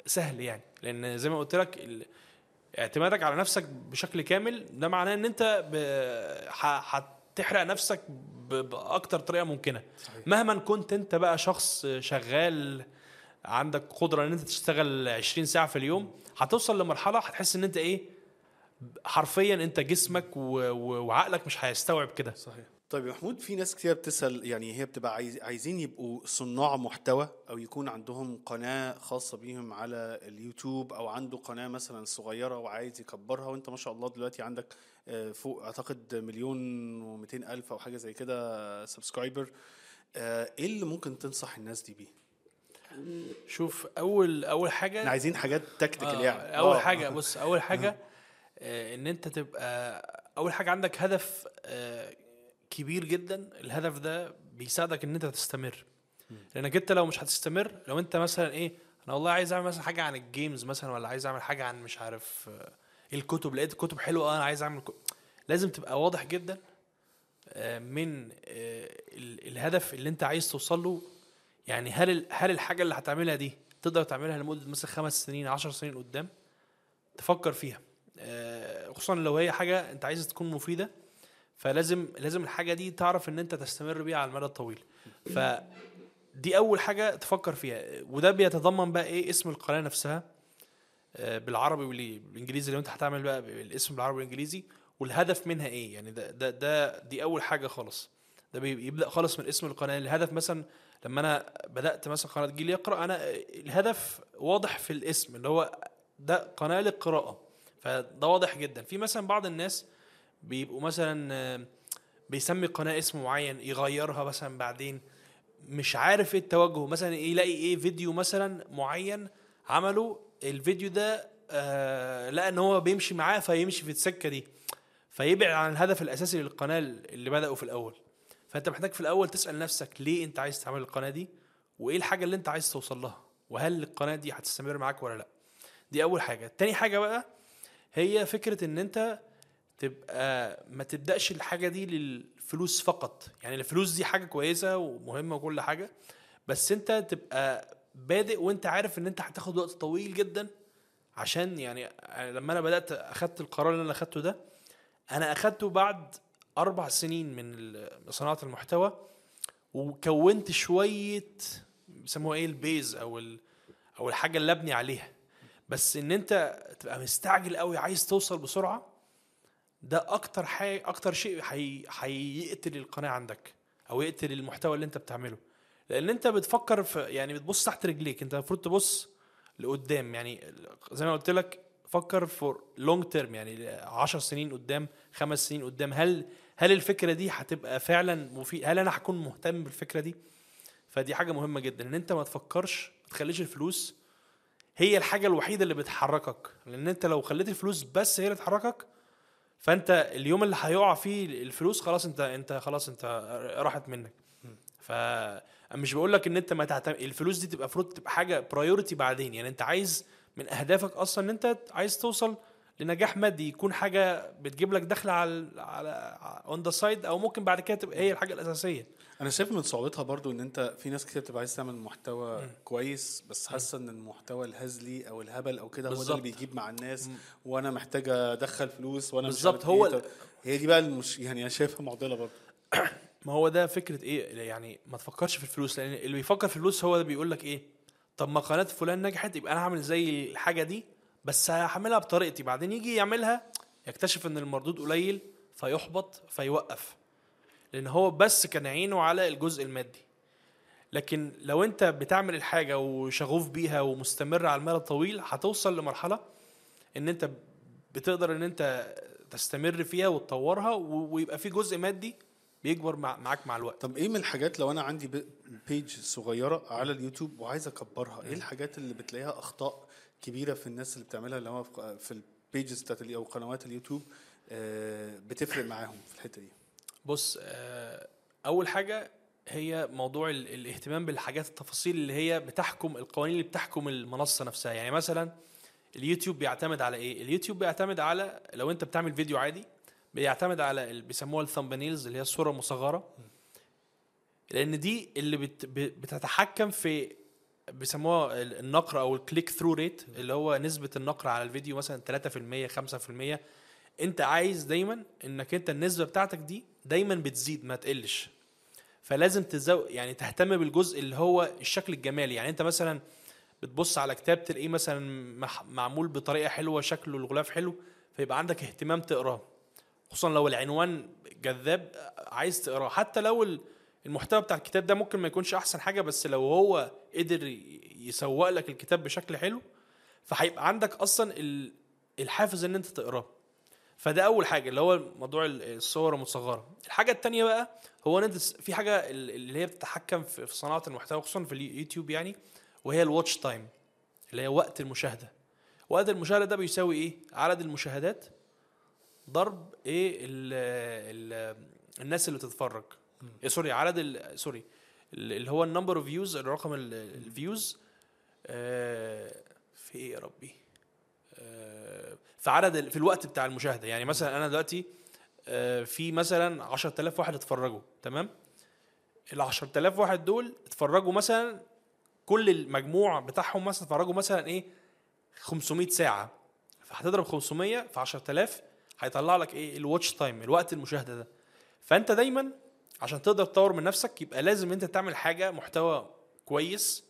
سهل يعني لأن زي ما قلت لك اعتمادك على نفسك بشكل كامل ده معناه إن أنت هتحرق نفسك بأكتر طريقة ممكنة صحيح. مهما كنت أنت بقى شخص شغال عندك قدرة إن أنت تشتغل 20 ساعة في اليوم هتوصل لمرحلة هتحس إن أنت إيه حرفيا أنت جسمك. وعقلك مش هيستوعب كده صحيح طيب يا محمود في ناس كتير بتسأل يعني هي بتبقى عايز عايزين يبقوا صناع محتوى أو يكون عندهم قناة خاصة بيهم على اليوتيوب أو عنده قناة مثلا صغيرة وعايز يكبرها وأنت ما شاء الله دلوقتي عندك آه، فوق أعتقد مليون ومئتين ألف أو حاجة زي كده سبسكرايبر إيه اللي ممكن تنصح الناس دي بيه؟ شوف اول أول حاجة إحنا عايزين حاجات tactical آه، يعني أول آه. حاجة بص أول حاجة آه، إن أنت تبقى أول حاجة عندك هدف آه، كبير جدا الهدف ده بيساعدك إن أنت تستمر. لأنك أنت لو مش هتستمر لو أنت مثلا إيه أنا والله عايز أعمل مثلا حاجة عن ال games مثلا ولا عايز أعمل حاجة عن مش عارف آه، الكتب لقيت كتب حلوة أنا عايز أعمل كتب. لازم تبقى واضح جدا آه، من آه، ال- الهدف اللي أنت عايز توصل له. يعني هل هل الحاجة اللي هتعملها دي تقدر تعملها لمدة مثلا خمس سنين عشر سنين قدام؟ تفكر فيها. خصوصا لو هي حاجة أنت عايز تكون مفيدة. فلازم لازم الحاجة دي تعرف إن أنت تستمر بيها على المدى الطويل. فدي أول حاجة تفكر فيها. وده بيتضمن بقى إيه؟ اسم القناة نفسها آه، بالعربي والانجليزي لو أنت هتعمل بقى الاسم بالعربي والإنجليزي والهدف منها إيه؟ يعني ده ده, ده دي أول حاجة خالص. ده بيبدأ خالص من اسم القناة. الهدف مثلا لما أنا بدأت مثلا قناة جيل يقرأ أنا الهدف واضح في الاسم اللي هو ده قناة للقراءة. فده واضح جدا. في مثلا بعض الناس بيبقوا مثلا بيسمي قناة اسم معين يغيرها مثلا بعدين مش عارف إيه التوجه. مثلا يلاقي إيه فيديو مثلا معين عمله الفيديو ده آه لقى إن هو بيمشي معاه فيمشي في السكة دي. فيبعد عن الهدف الأساسي للقناة اللي بدأوا في الأول. فأنت محتاج في الأول تسأل نفسك ليه أنت عايز تعمل القناة دي؟ وإيه الحاجة اللي أنت عايز توصل لها؟ وهل القناة دي هتستمر معاك ولا لأ؟ دي أول حاجة. تاني حاجة بقى هي فكرة إن أنت تبقى ما تبدأش الحاجة دي للفلوس فقط. يعني الفلوس دي حاجة كويسة ومهمة وكل حاجة بس انت تبقى بادئ وانت عارف ان انت هتاخد وقت طويل جدا عشان يعني لما أنا بدأت أخدت القرار اللي أنا أخدته ده أنا أخدته بعد أربع سنين من صناعة المحتوى وكونت شوية بيسموها إيه البيز أو أو الحاجة اللي أبني عليها. بس إن أنت تبقى مستعجل قوي عايز توصل بسرعة ده أكتر حاجة أكتر شيء هي- هيقتل القناه عندك أو يقتل المحتوى اللي أنت بتعمله. لأن أنت بتفكر في يعني بتبص تحت رجليك. أنت المفروض تبص لقدام. يعني زي ما قلت لك فكر for long term يعني 10 سنين قدام خمس سنين قدام. هل هل الفكرة دي هتبقى فعلا مفيد هل أنا هكون مهتم بالفكرة دي؟ فدي حاجة مهمة جدا. إن أنت ما تفكرش ما تخليش الفلوس هي الحاجة الوحيدة اللي بتحركك. لأن أنت لو خليت الفلوس بس هي اللي تحركك فانت اليوم اللي هيقع فيه الفلوس خلاص انت انت خلاص انت راحت منك. ف مش بقول لك ان انت ما تعتمد الفلوس دي تبقى المفروض تبقى حاجة priority بعدين. يعني انت عايز من اهدافك أصلا ان انت عايز توصل لنجاح مادي يكون حاجة بتجيب لك دخل على على on the side أو ممكن بعد كده تبقى هي الحاجة الأساسية. أنا شايف من صعوبتها برضو إن أنت في ناس كتير بتبقى عايز تعمل محتوى كويس بس حاسة إن المحتوى الهزلي أو الهبل أو كده هو ده. اللي بيجيب مع الناس وأنا محتاج أدخل فلوس وأنا بالظبط، هو إيه. ال- هي دي بقى المش... يعني أنا شايفها معضلة برضو. ما هو ده فكرة إيه؟ يعني ما تفكرش في الفلوس لأن اللي بيفكر في الفلوس هو ده بيقول لك إيه؟ طب ما قناة فلان نجحت يبقى أنا هعمل زي الحاجة دي بس هعملها بطريقتي بعدين يجي يعملها يكتشف إن المردود قليل فيحبط فيوقف. لأن هو بس كان عينه على الجزء المادي. لكن لو أنت بتعمل الحاجة وشغوف بيها ومستمر على المدى الطويل هتوصل لمرحلة إن أنت بتقدر إن أنت تستمر فيها وتطورها ويبقى في جزء مادي بيكبر مع معاك مع الوقت. طب إيه من الحاجات لو أنا عندي page صغيرة على اليوتيوب وعايز أكبرها إيه الحاجات اللي بتلاقيها أخطاء كبيرة في الناس اللي بتعملها اللي هو في- ال pages بتاعت أو قنوات اليوتيوب آه، بتفرق معاهم في الحتة دي؟ بص آه، أول حاجة هي موضوع ال- الاهتمام بالحاجات التفاصيل اللي هي بتحكم القوانين اللي بتحكم المنصة نفسها. يعني مثلا اليوتيوب بيعتمد على إيه؟ اليوتيوب بيعتمد على لو أنت بتعمل فيديو عادي بيعتمد على بيسموها ال thumbnails اللي هي الصورة المصغرة. لأن دي اللي بت بتتحكم في بيسموها ال- النقر أو ال click-through rate اللي هو نسبة النقر على الفيديو مثلا 3% 5% انت عايز دايما انك انت النسبة بتاعتك دي دايما بتزيد ما تقلش. فلازم تزو يعني تهتم بالجزء اللي هو الشكل الجمالي. يعني انت مثلا بتبص على كتاب تلاقيه مثلا معمول بطريقة حلوة شكله الغلاف حلو فيبقى عندك اهتمام تقراه. خصوصا لو العنوان جذاب عايز تقراه. حتى لو ال- المحتوى بتاع الكتاب ده ممكن ما يكونش أحسن حاجة بس لو هو قدر يسوق لك الكتاب بشكل حلو فهيبقى عندك أصلا ال- الحافز إن أنت تقراه. فده أول حاجة اللي هو موضوع ال- الصور المصغره الحاجة التانية بقى هو ان في حاجة ال- اللي هي بتتحكم في صناعة المحتوى خصوصا في اليوتيوب يعني وهي ال watch time اللي هي وقت المشاهدة. وقت المشاهدة ده بيساوي إيه؟ عدد المشاهدات ضرب إيه ال ال الناس اللي بتتفرج. إيه sorry عدد ال- sorry ال- اللي هو ال number of views الرقم ال views في إيه يا ربي؟ آه، في عدد في الوقت بتاع المشاهدة. يعني مثلا أنا دلوقتي آه، في مثلا 10000 واحد اتفرجوا تمام؟ ال 10000 واحد دول اتفرجوا مثلا كل المجموع بتاعهم مثلا اتفرجوا مثلا إيه؟ 500 ساعة. فهتضرب 500 في 10000 هيطلع لك إيه؟ الواتش تايم الوقت المشاهدة ده. فأنت دايما عشان تقدر تطور من نفسك يبقى لازم أنت تعمل حاجة محتوى كويس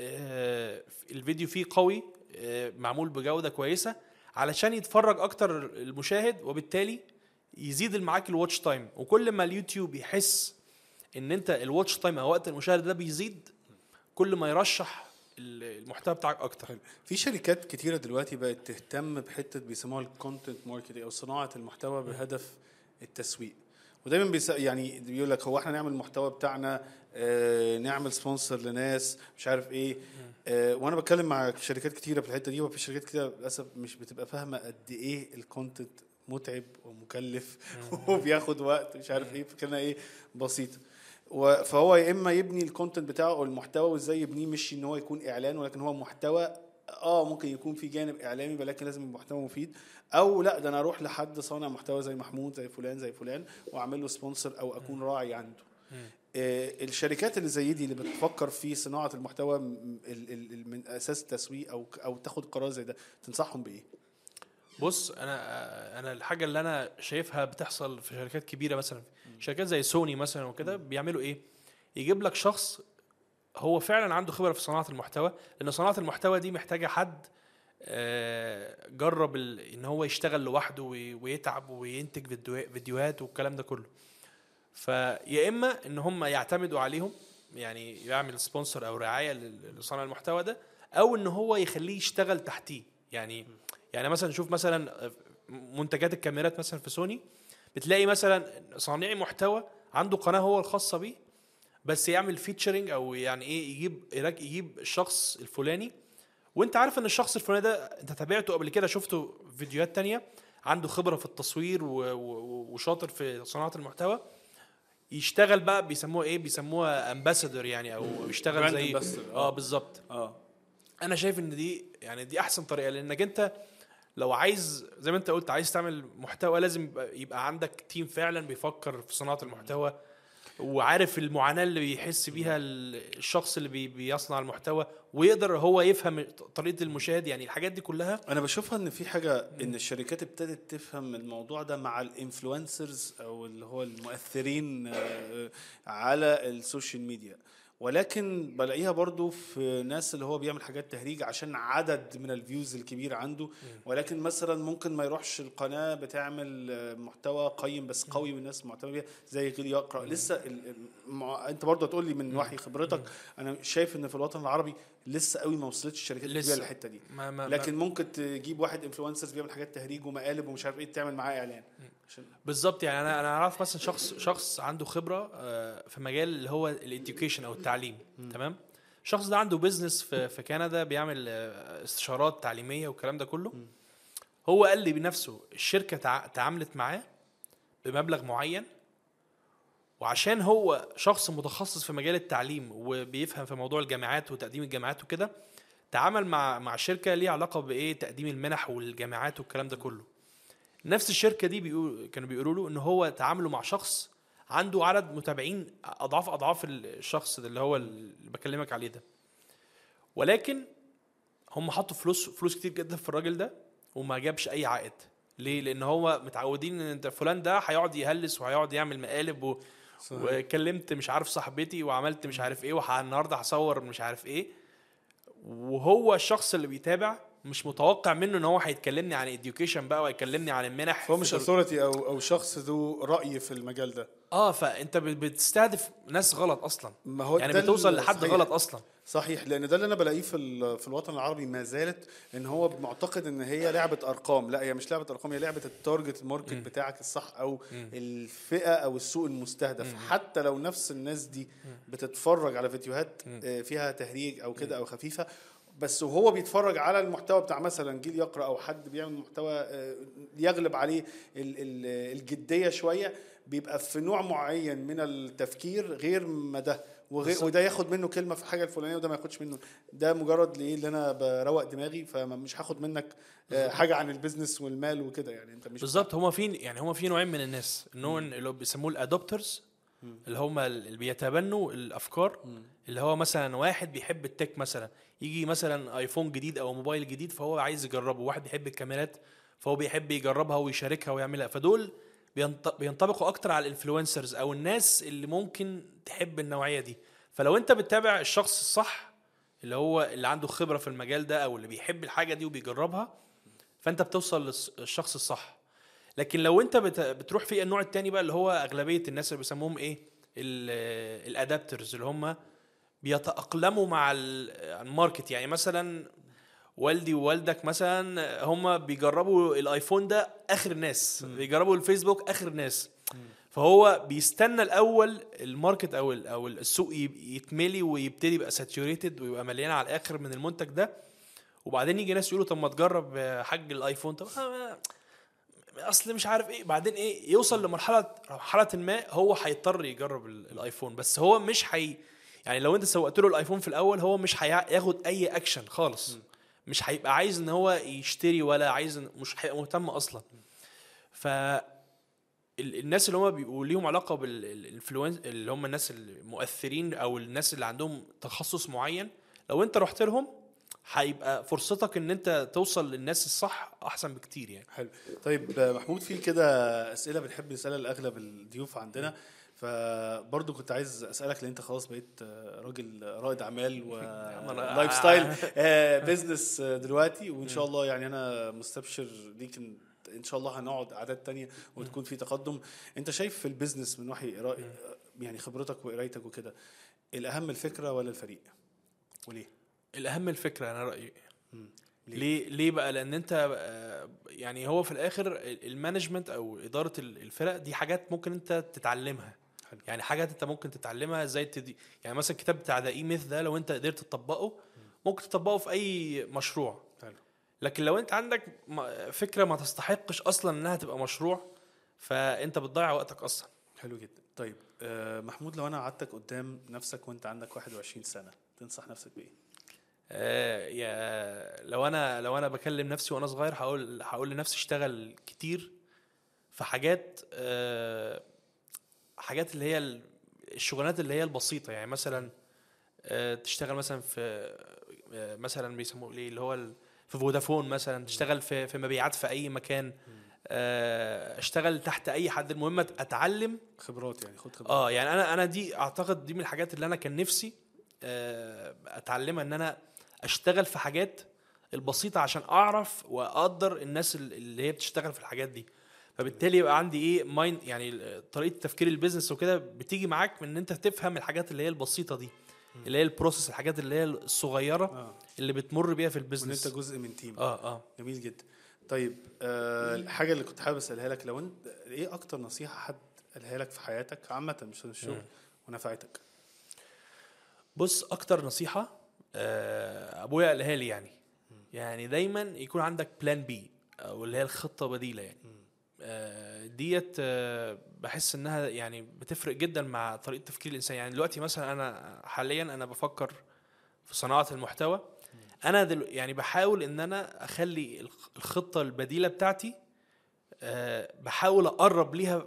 آه، الفيديو فيه قوي آه، معمول بجودة كويسة. علشان يتفرج أكتر المشاهد وبالتالي يزيد معاك ال watch time وكل ما اليوتيوب يحس إن أنت ال watch time أو وقت المشاهدة ده بيزيد كل ما يرشح ال- المحتوى بتاعك أكتر. في شركات كتيرة دلوقتي بقت تهتم بحتة بيسموها ال content marketing أو صناعة المحتوى بهدف التسويق. ودايما بيس يعني بيقول لك هو إحنا نعمل المحتوى بتاعنا آه نعمل sponsor لناس مش عارف إيه. آه وأنا بتكلم مع شركات كتيرة في الحتة دي وفي شركات كتيرة للأسف مش بتبقى فاهمة قد إيه ال content متعب ومكلف وبياخد وقت مش عارف إيه فكرنا إيه بسيطه فهو يا إما يبني ال content بتاعه أو المحتوى وإزاي يبنيه مش إن هو يكون إعلان ولكن هو محتوى آه ممكن يكون في جانب إعلامي ولكن لازم محتوى مفيد. أو لا ده أنا أروح لحد صانع محتوى زي محمود زي فلان زي فلان وأعمل له sponsor أو أكون راعي عنده. آه الشركات اللي زي دي اللي بتفكر في صناعة المحتوى من أساس التسويق أو أو تاخد قرار زي ده تنصحهم بإيه؟ بص أنا أنا الحاجة اللي أنا شايفها بتحصل في شركات كبيرة مثلا شركات زي سوني مثلا وكده بيعملوا إيه؟ يجيب لك شخص هو فعلا عنده خبرة في صناعة المحتوى لأن صناعة المحتوى دي محتاجة حد آه، جرب إن هو يشتغل لوحده وي- ويتعب وينتج فيديو- فيديوهات والكلام ده كله. فيا إما إن هم يعتمدوا عليهم يعني يعمل sponsor أو رعاية لصانع المحتوى ده أو إن هو يخليه يشتغل تحتيه. يعني يعني مثلا نشوف مثلا منتجات الكاميرات مثلا في سوني بتلاقي مثلا صانعي محتوى عنده قناة هو الخاصة بيه بس يعمل فيتشرنج أو يعني إيه يجيب يجيب الشخص الفلاني. وأنت عارف إن الشخص الفلاني ده أنت تابعته قبل كده شفته في فيديوهات تانية عنده خبرة في التصوير وشاطر في صناعة المحتوى. يشتغل بقى بيسموها إيه بيسموها امباسادور يعني أو يشتغل زي آه. بالظبط. آه. أنا شايف إن دي يعني دي أحسن طريقة لأنك أنت لو عايز زي ما أنت قلت عايز تعمل محتوى لازم يبقى, يبقى عندك team فعلا بيفكر في صناعة المحتوى. وعارف المعاناة اللي بيحس بيها ال- الشخص اللي بي بيصنع المحتوى ويقدر هو يفهم طريقة المشاهد يعني الحاجات دي كلها. أنا بشوفها إن في حاجة إن الشركات ابتدت تفهم الموضوع ده مع ال influencers أو اللي هو المؤثرين آه، على ال social media. ولكن بلاقيها برضو في ناس اللي هو بيعمل حاجات تهريج عشان عدد من ال views الكبير عنده. ولكن مثلا ممكن ما يروحش القناة بتعمل محتوى قيم بس قوي والناس معتمدة بيه زي جيل يقرأ. لسه أنت برضو هتقول لي من وحي خبرتك أنا شايف إن في الوطن العربي لسه قوي ما وصلتش الشركات الكبيره. للحتة دي. ما ما لكن ممكن تجيب واحد influencers بيعمل حاجات تهريج ومقالب ومش عارف إيه تعمل معاه إعلان. بالظبط يعني أنا أنا أعرف مثلا شخص شخص عنده خبرة آه، في مجال اللي هو ال education أو التعليم تمام؟ الشخص ده عنده business في في كندا بيعمل آه، استشارات تعليمية والكلام ده كله. هو قال لي بنفسه الشركة تع- تعاملت معاه بمبلغ معين وعشان هو شخص متخصص في مجال التعليم وبيفهم في موضوع الجامعات وتقديم الجامعات وكده تعامل مع مع شركة ليها علاقة بإيه؟ تقديم المنح والجامعات والكلام ده كله. نفس الشركة دي بيقول كانوا بيقولوا له إن هو تعامله مع شخص عنده عدد متابعين اضعاف أضعاف الشخص ده اللي هو اللي بكلمك عليه ده. ولكن هم حطوا فلوس فلوس كتير جدا في الراجل ده وما جابش أي عائد. ليه؟ لأن هو متعودين إن أنت فلان ده هيقعد يهلس وهيقعد يعمل مقالب و... صحيح. وكلمت مش عارف صاحبتي وعملت مش عارف إيه والنهارده هصور مش عارف إيه. وهو الشخص اللي بيتابع مش متوقع منه إن هو هيتكلمني عن education بقى وهيكلمني عن المنح هو مش authority أو أو شخص ذو رأي في المجال ده. آه فأنت بت- بتستهدف ناس غلط أصلا. ما هو يعني بتوصل لحد صحيح. غلط أصلا. صحيح لأن ده اللي أنا بلاقيه في في الوطن العربي ما زالت إن هو معتقد إن هي لعبة أرقام. لا هي مش لعبة أرقام هي لعبة ال target ال market بتاعك الصح أو الفئة أو السوق المستهدف. حتى لو نفس الناس دي بتتفرج على فيديوهات آه، فيها تهريج أو كده أو خفيفة بس وهو بيتفرج على المحتوى بتاع مثلا جيل يقرأ أو حد بيعمل محتوى آه، يغلب عليه ال- ال- الجدية شوية بيبقى في نوع معين من التفكير غير ما ده وغير. وده ياخد منه كلمة في الحاجة الفلانية وده ما ياخدش منه. ده مجرد ليه اللي أنا بروق دماغي فمش هاخد منك آه، حاجة عن ال business والمال وكده يعني. أنت مش بالظبط. هما في يعني هما في نوعين من الناس. النوع اللي بيسموه ال adopters اللي هم اللي بيتبنوا الأفكار اللي هو مثلا واحد بيحب ال tech مثلا يجي مثلا آيفون جديد أو موبايل جديد فهو عايز يجربه واحد بيحب الكاميرات فهو بيحب يجربها ويشاركها ويعملها. فدول بينط- بينطبقوا أكتر على ال influencers أو الناس اللي ممكن تحب النوعية دي. فلو أنت بتتابع الشخص الصح اللي هو اللي عنده خبرة في المجال ده أو اللي بيحب الحاجة دي وبيجربها فأنت بتوصل للشخص الصح. لكن لو أنت بت... بتروح في النوع التاني بقى اللي هو أغلبية الناس اللي بيسموهم إيه؟ ال adapters اللي هم بيتأقلموا مع ال- ال market. يعني مثلا والدي ووالدك مثلا هم بيجربوا الآيفون ده آخر الناس بيجربوا الفيسبوك آخر الناس. فهو بيستنى الأول ال market أو أو السوق يتملي ويبتدي يبقى saturated ويبقى مليان على الآخر من المنتج ده. وبعدين يجي ناس يقولوا طب ما تجرب حاج الآيفون. طب أصل مش عارف إيه. بعدين إيه؟ يوصل لمرحلة مرحلة ما هو هيضطر يجرب ال- الآيفون. بس هو مش هي يعني لو انت سوقت له الايفون في الأول هو مش هياخد اي اكشن خالص. مش هيبقى عايز ان هو يشتري ولا عايز إن- مش هيبقى مهتم أصلا. ف ال- الناس اللي هم بيبقوا ليهم علاقة بال influence اللي هم الناس المؤثرين أو الناس اللي عندهم تخصص معين لو انت رحت لهم هيبقى فرصتك إن انت توصل للناس الصح أحسن بكتير يعني. حلو. طيب محمود في كده أسئلة بنحب نسألها لأغلب الضيوف عندنا. فبرضه كنت عايز أسألك لأن أنت خلاص بقيت آه، راجل رائد أعمال و lifestyle آه، آه، دلوقتي. وإن شاء الله يعني أنا مستبشر ليك إن شاء الله هنقعد أعداد تانية وتكون في تقدم. أنت شايف في ال business من وحي يعني خبرتك وقرايتك وكده الأهم الفكرة ولا الفريق؟ وليه؟ الأهم الفكرة أنا رأيي. ليه؟ ليه؟ ليه بقى؟ لأن أنت آه، يعني هو في الآخر ال- management أو إدارة ال- الفرق دي حاجات ممكن أنت تتعلمها. حلو. يعني حاجات انت ممكن تتعلمها إزاي تدي يعني مثلا الكتاب بتاع The E-Myth ده لو انت قدرت تطبقه ممكن تطبقه في أي مشروع. حلو. لكن لو انت عندك فكرة ما تستحقش أصلا إنها تبقى مشروع فأنت بتضيع وقتك أصلا. حلو جدا. طيب آه محمود لو أنا قعدتك قدام نفسك وأنت عندك 21 سنة تنصح نفسك بإيه؟ آه، يا لو أنا لو أنا بكلم نفسي وأنا صغير هقول هقول لنفسي اشتغل كتير في حاجات آه، حاجات اللي هي ال- الشغلانات اللي هي البسيطة يعني مثلا آه، تشتغل مثلا في آه، مثلا بيسموه إيه اللي هو في فودافون مثلا تشتغل في في مبيعات في أي مكان آه، اشتغل تحت أي حد. المهم أتعلم. خبرات يعني خد خبرات. آه يعني أنا أنا دي أعتقد دي من الحاجات اللي أنا كان نفسي أتعلمها إن أنا أشتغل في حاجات البسيطة عشان أعرف وأقدر الناس ال- اللي هي بتشتغل في الحاجات دي. فبالتالي يبقى عندي إيه mind يعني طريقة تفكير ال business وكده بتيجي معاك من إن أنت تفهم الحاجات اللي هي البسيطة دي اللي هي ال process الحاجات اللي هي الصغيرة آه. اللي بتمر بيها في وإن ال business أنت جزء من team آه آه. جميل جدا. طيب آه الحاجة اللي كنت حابب أسألها لك لو انت إيه أكتر نصيحة حد قالها لك في حياتك؟ عامة مش في الشغل ونفعتك. بص أكتر نصيحة آه، أبويا قالها لي يعني. يعني دايما يكون عندك بلان بي أو اللي هي الخطة بديلة يعني. آه، ديت آه، بحس إنها يعني بتفرق جدا مع طريقة تفكير الإنسان. يعني دلوقتي مثلا أنا حاليا أنا بفكر في صناعة المحتوى. أنا دل... يعني بحاول إن أنا أخلي الخ- الخطة البديلة بتاعتي أه بحاول أقرب ليها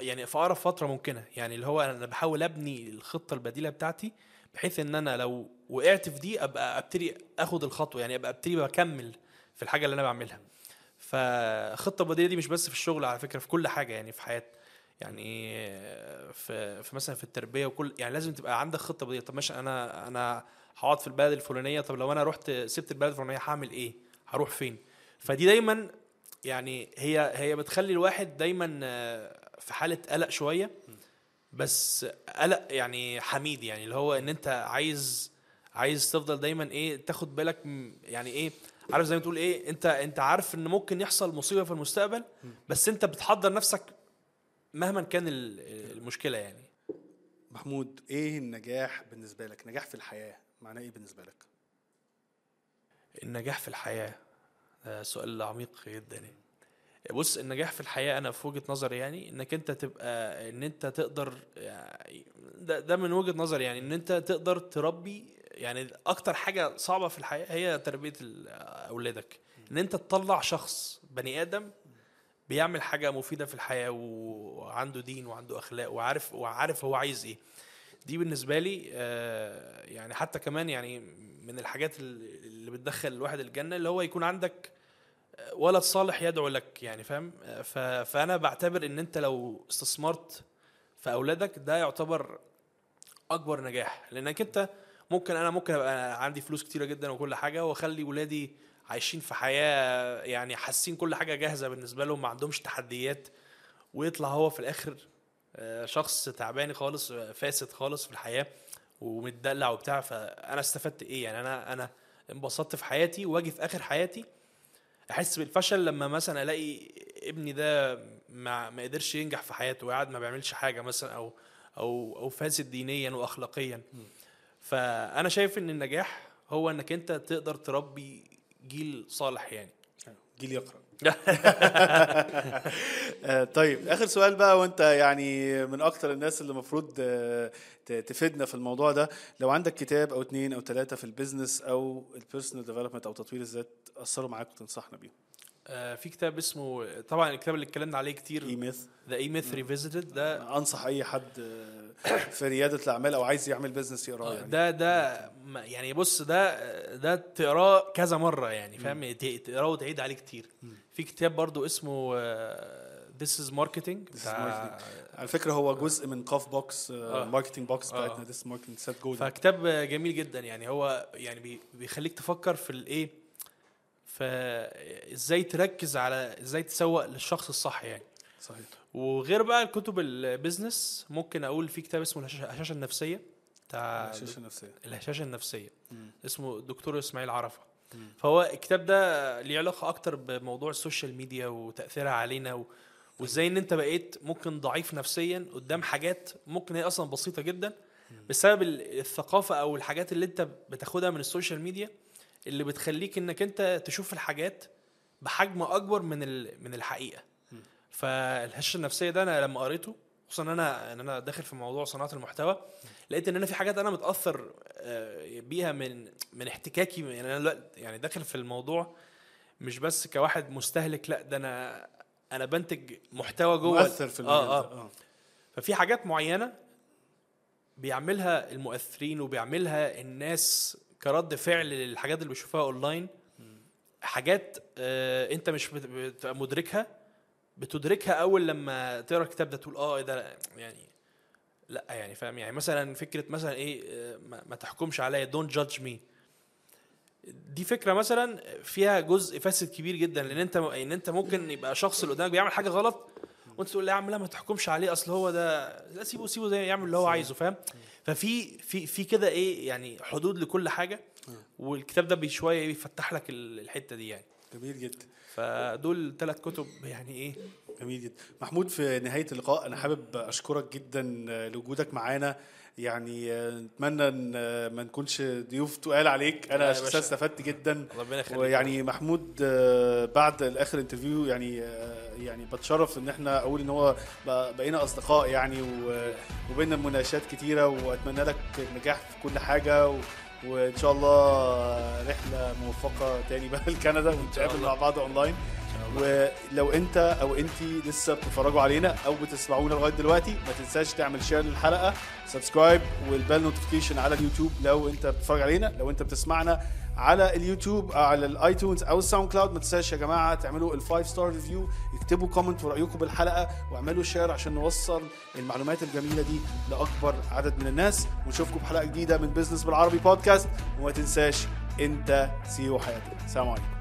يعني في أقرب فترة ممكنة. يعني اللي هو أنا بحاول أبني الخطة البديلة بتاعتي بحيث إن أنا لو وقعت في دي أبقى أبتدي أخد الخطوة. يعني أبقى أبتدي بكمل في الحاجة اللي أنا بعملها. فالخطه البديله دي مش بس في الشغل على فكرة في كل حاجة يعني في حياتي يعني في في مثلا في التربية وكل يعني لازم تبقى عندك خطة بديلة. طب ماشي أنا أنا هقعد في البلد الفلانية طب لو أنا رحت سبت البلد الفلانية هعمل إيه؟ هروح فين؟ فدي دايما يعني هي هي بتخلي الواحد دايما في حالة قلق شوية بس قلق يعني حميد يعني اللي هو إن أنت عايز عايز تفضل دايما إيه تاخد بالك يعني إيه عارف زي ما تقول إيه؟ أنت أنت عارف إن ممكن يحصل مصيبة في المستقبل بس أنت بتحضر نفسك مهما كان ال- المشكلة يعني. محمود إيه النجاح بالنسبة لك؟ نجاح في الحياة معناه إيه بالنسبة لك؟ النجاح في الحياة ده سؤال عميق جدا. يعني بص النجاح في الحياة أنا في وجهة نظري يعني إنك أنت تبقى إن أنت تقدر يعني ده, ده من وجهة نظري يعني إن أنت تقدر تربي يعني أكتر حاجة صعبة في الحياة هي تربية ال- أولادك. إن أنت تطلع شخص بني آدم بيعمل حاجة مفيدة في الحياة وعنده دين وعنده أخلاق وعارف وعارف هو عايز إيه. دي بالنسبة لي آه، يعني حتى كمان يعني من الحاجات اللي بتدخل الواحد الجنة اللي هو يكون عندك آه، ولد صالح يدعو لك يعني فاهم؟ فأنا بعتبر إن أنت لو استثمرت في أولادك ده يعتبر أكبر نجاح. لأنك أنت ممكن أنا ممكن أبقى عندي فلوس كتيرة جدا وكل حاجة وأخلي ولادي عايشين في حياة يعني حاسين كل حاجة جاهزة بالنسبة لهم ما عندهمش تحديات ويطلع هو في الآخر آه، شخص تعبان خالص فاسد خالص في الحياة ومتدلع وبتاع. فأنا استفدت إيه؟ يعني أنا أنا انبسطت في حياتي وأجي في آخر حياتي أحس بالفشل لما مثلا ألاقي ابني ده ما ما قدرش ينجح في حياته وقاعد ما بيعملش حاجة مثلا أو أو أو فاسد دينيا واخلاقيا. فأنا شايف إن النجاح هو إنك أنت تقدر تربي جيل صالح يعني. جيل يقرأ. آه، طيب آخر سؤال بقى وأنت يعني من أكتر الناس اللي المفروض آه، تفيدنا في الموضوع ده لو عندك كتاب أو اتنين أو ثلاثة في ال business أو ال personal development أو تطوير الذات أثروا معاك وتنصحنا بيهم. آه، في كتاب اسمه طبعا الكتاب اللي اتكلمنا عليه كتير E-Myth The E-Myth Revisited ده أنصح أي حد آه، في ريادة الأعمال أو عايز يعمل business يقرأه يعني. ده ده يعني بص ده ده تقراه كذا مرة يعني فاهم؟ تقراه وتعيد عليه كتير. في كتاب برضو اسمه ذيس از ماركتنج This is marketing. على فكرة هو جزء من قاف بوكس آه. ماركتنج بوكس آه. بتاعتنا ديس ماركتنج سيت جولد فكتاب جميل جدا يعني. هو يعني بي- بيخليك تفكر في الإيه فازاي تركز على إزاي تسوق للشخص الصح يعني. صحيح. وغير بقى الكتب البيزنس ممكن أقول في كتاب اسمه الهشاشة النفسية بتاع الهشاشة النفسية. الهشاشة النفسية. مم. اسمه الدكتور إسماعيل عرفة. مم. فهو الكتاب ده ليه علاقة أكتر بموضوع ال social media وتأثيرها علينا و... وإزاي إن أنت بقيت ممكن ضعيف نفسيا قدام حاجات ممكن هي أصلا بسيطة جدا. بسبب ال- الثقافة أو الحاجات اللي أنت بتاخدها من ال social media اللي بتخليك إنك أنت تشوف الحاجات بحجم أكبر من. من الحقيقة فالهشاشة النفسية ده أنا لما قريته خصوصا إن أنا إن أنا داخل في موضوع صناعة المحتوى لقيت إن أنا في حاجات أنا متأثر آه، بيها من من احتكاكي يعني أنا يعني داخل في الموضوع مش بس كواحد مستهلك لا ده أنا أنا بنتج محتوى جوه مؤثر في آه آه. آه ففي حاجات معينة بيعملها المؤثرين وبيعملها الناس كرد فعل للحاجات اللي بيشوفوها أونلاين حاجات آه أنت مش بت- بتبقى مدركها بتدركها أول لما تقرأ الكتاب ده تقول آه إيه ده؟ يعني لأ يعني فاهم؟ يعني مثلا فكرة مثلا إيه آه، ما تحكمش عليا don't judge me دي فكرة مثلا فيها جزء فاسد كبير جدا لأن أنت إن أنت ممكن يبقى شخص اللي قدامك بيعمل حاجة غلط وانت تقول لا يا عم لا ما تحكمش عليه اصل هو ده لا سيبه سيبه زي يعمل اللي هو عايزه فاهم؟ ففي في في كده إيه يعني حدود لكل حاجة والكتاب ده بشويه بيفتح لك ال- الحتة دي يعني. جميل جدا. فدول ثلاث كتب يعني إيه. جميل جدا. محمود في نهاية اللقاء أنا حابب أشكرك جدا لوجودك معانا. يعني آه، نتمنى إن آه، ما نكونش ضيوف تقال عليك أنا شخصيا. استفدت جدا ربنا يخليك ويعني محمود آه، بعد الآخر انترفيو يعني يعني بتشرف إن إحنا أقول إن هو بقينا أصدقاء يعني وبينا مناقشات كتيرة وأتمنى لك النجاح في كل حاجة و- وإن شاء الله رحلة موفقة تاني بقى لكندا ونتقابل. مع بعض اونلاين ولو انت أو انت لسه بتتفرجوا علينا أو بتسمعونا لغاية دلوقتي ما تنساش تعمل share للحلقة subscribe وال bell notification على اليوتيوب لو انت بتتفرج علينا لو انت بتسمعنا على اليوتيوب أو على ال iTunes أو ال SoundCloud ما تنساش يا جماعة تعملوا ال five star review اكتبوا comment ورأيكم بالحلقة واعملوا share عشان نوصل المعلومات الجميلة دي لأكبر عدد من الناس ونشوفكم بحلقة جديدة من business بالعربي بودكاست وما تنساش انت CEO حياتك. سلام عليكم.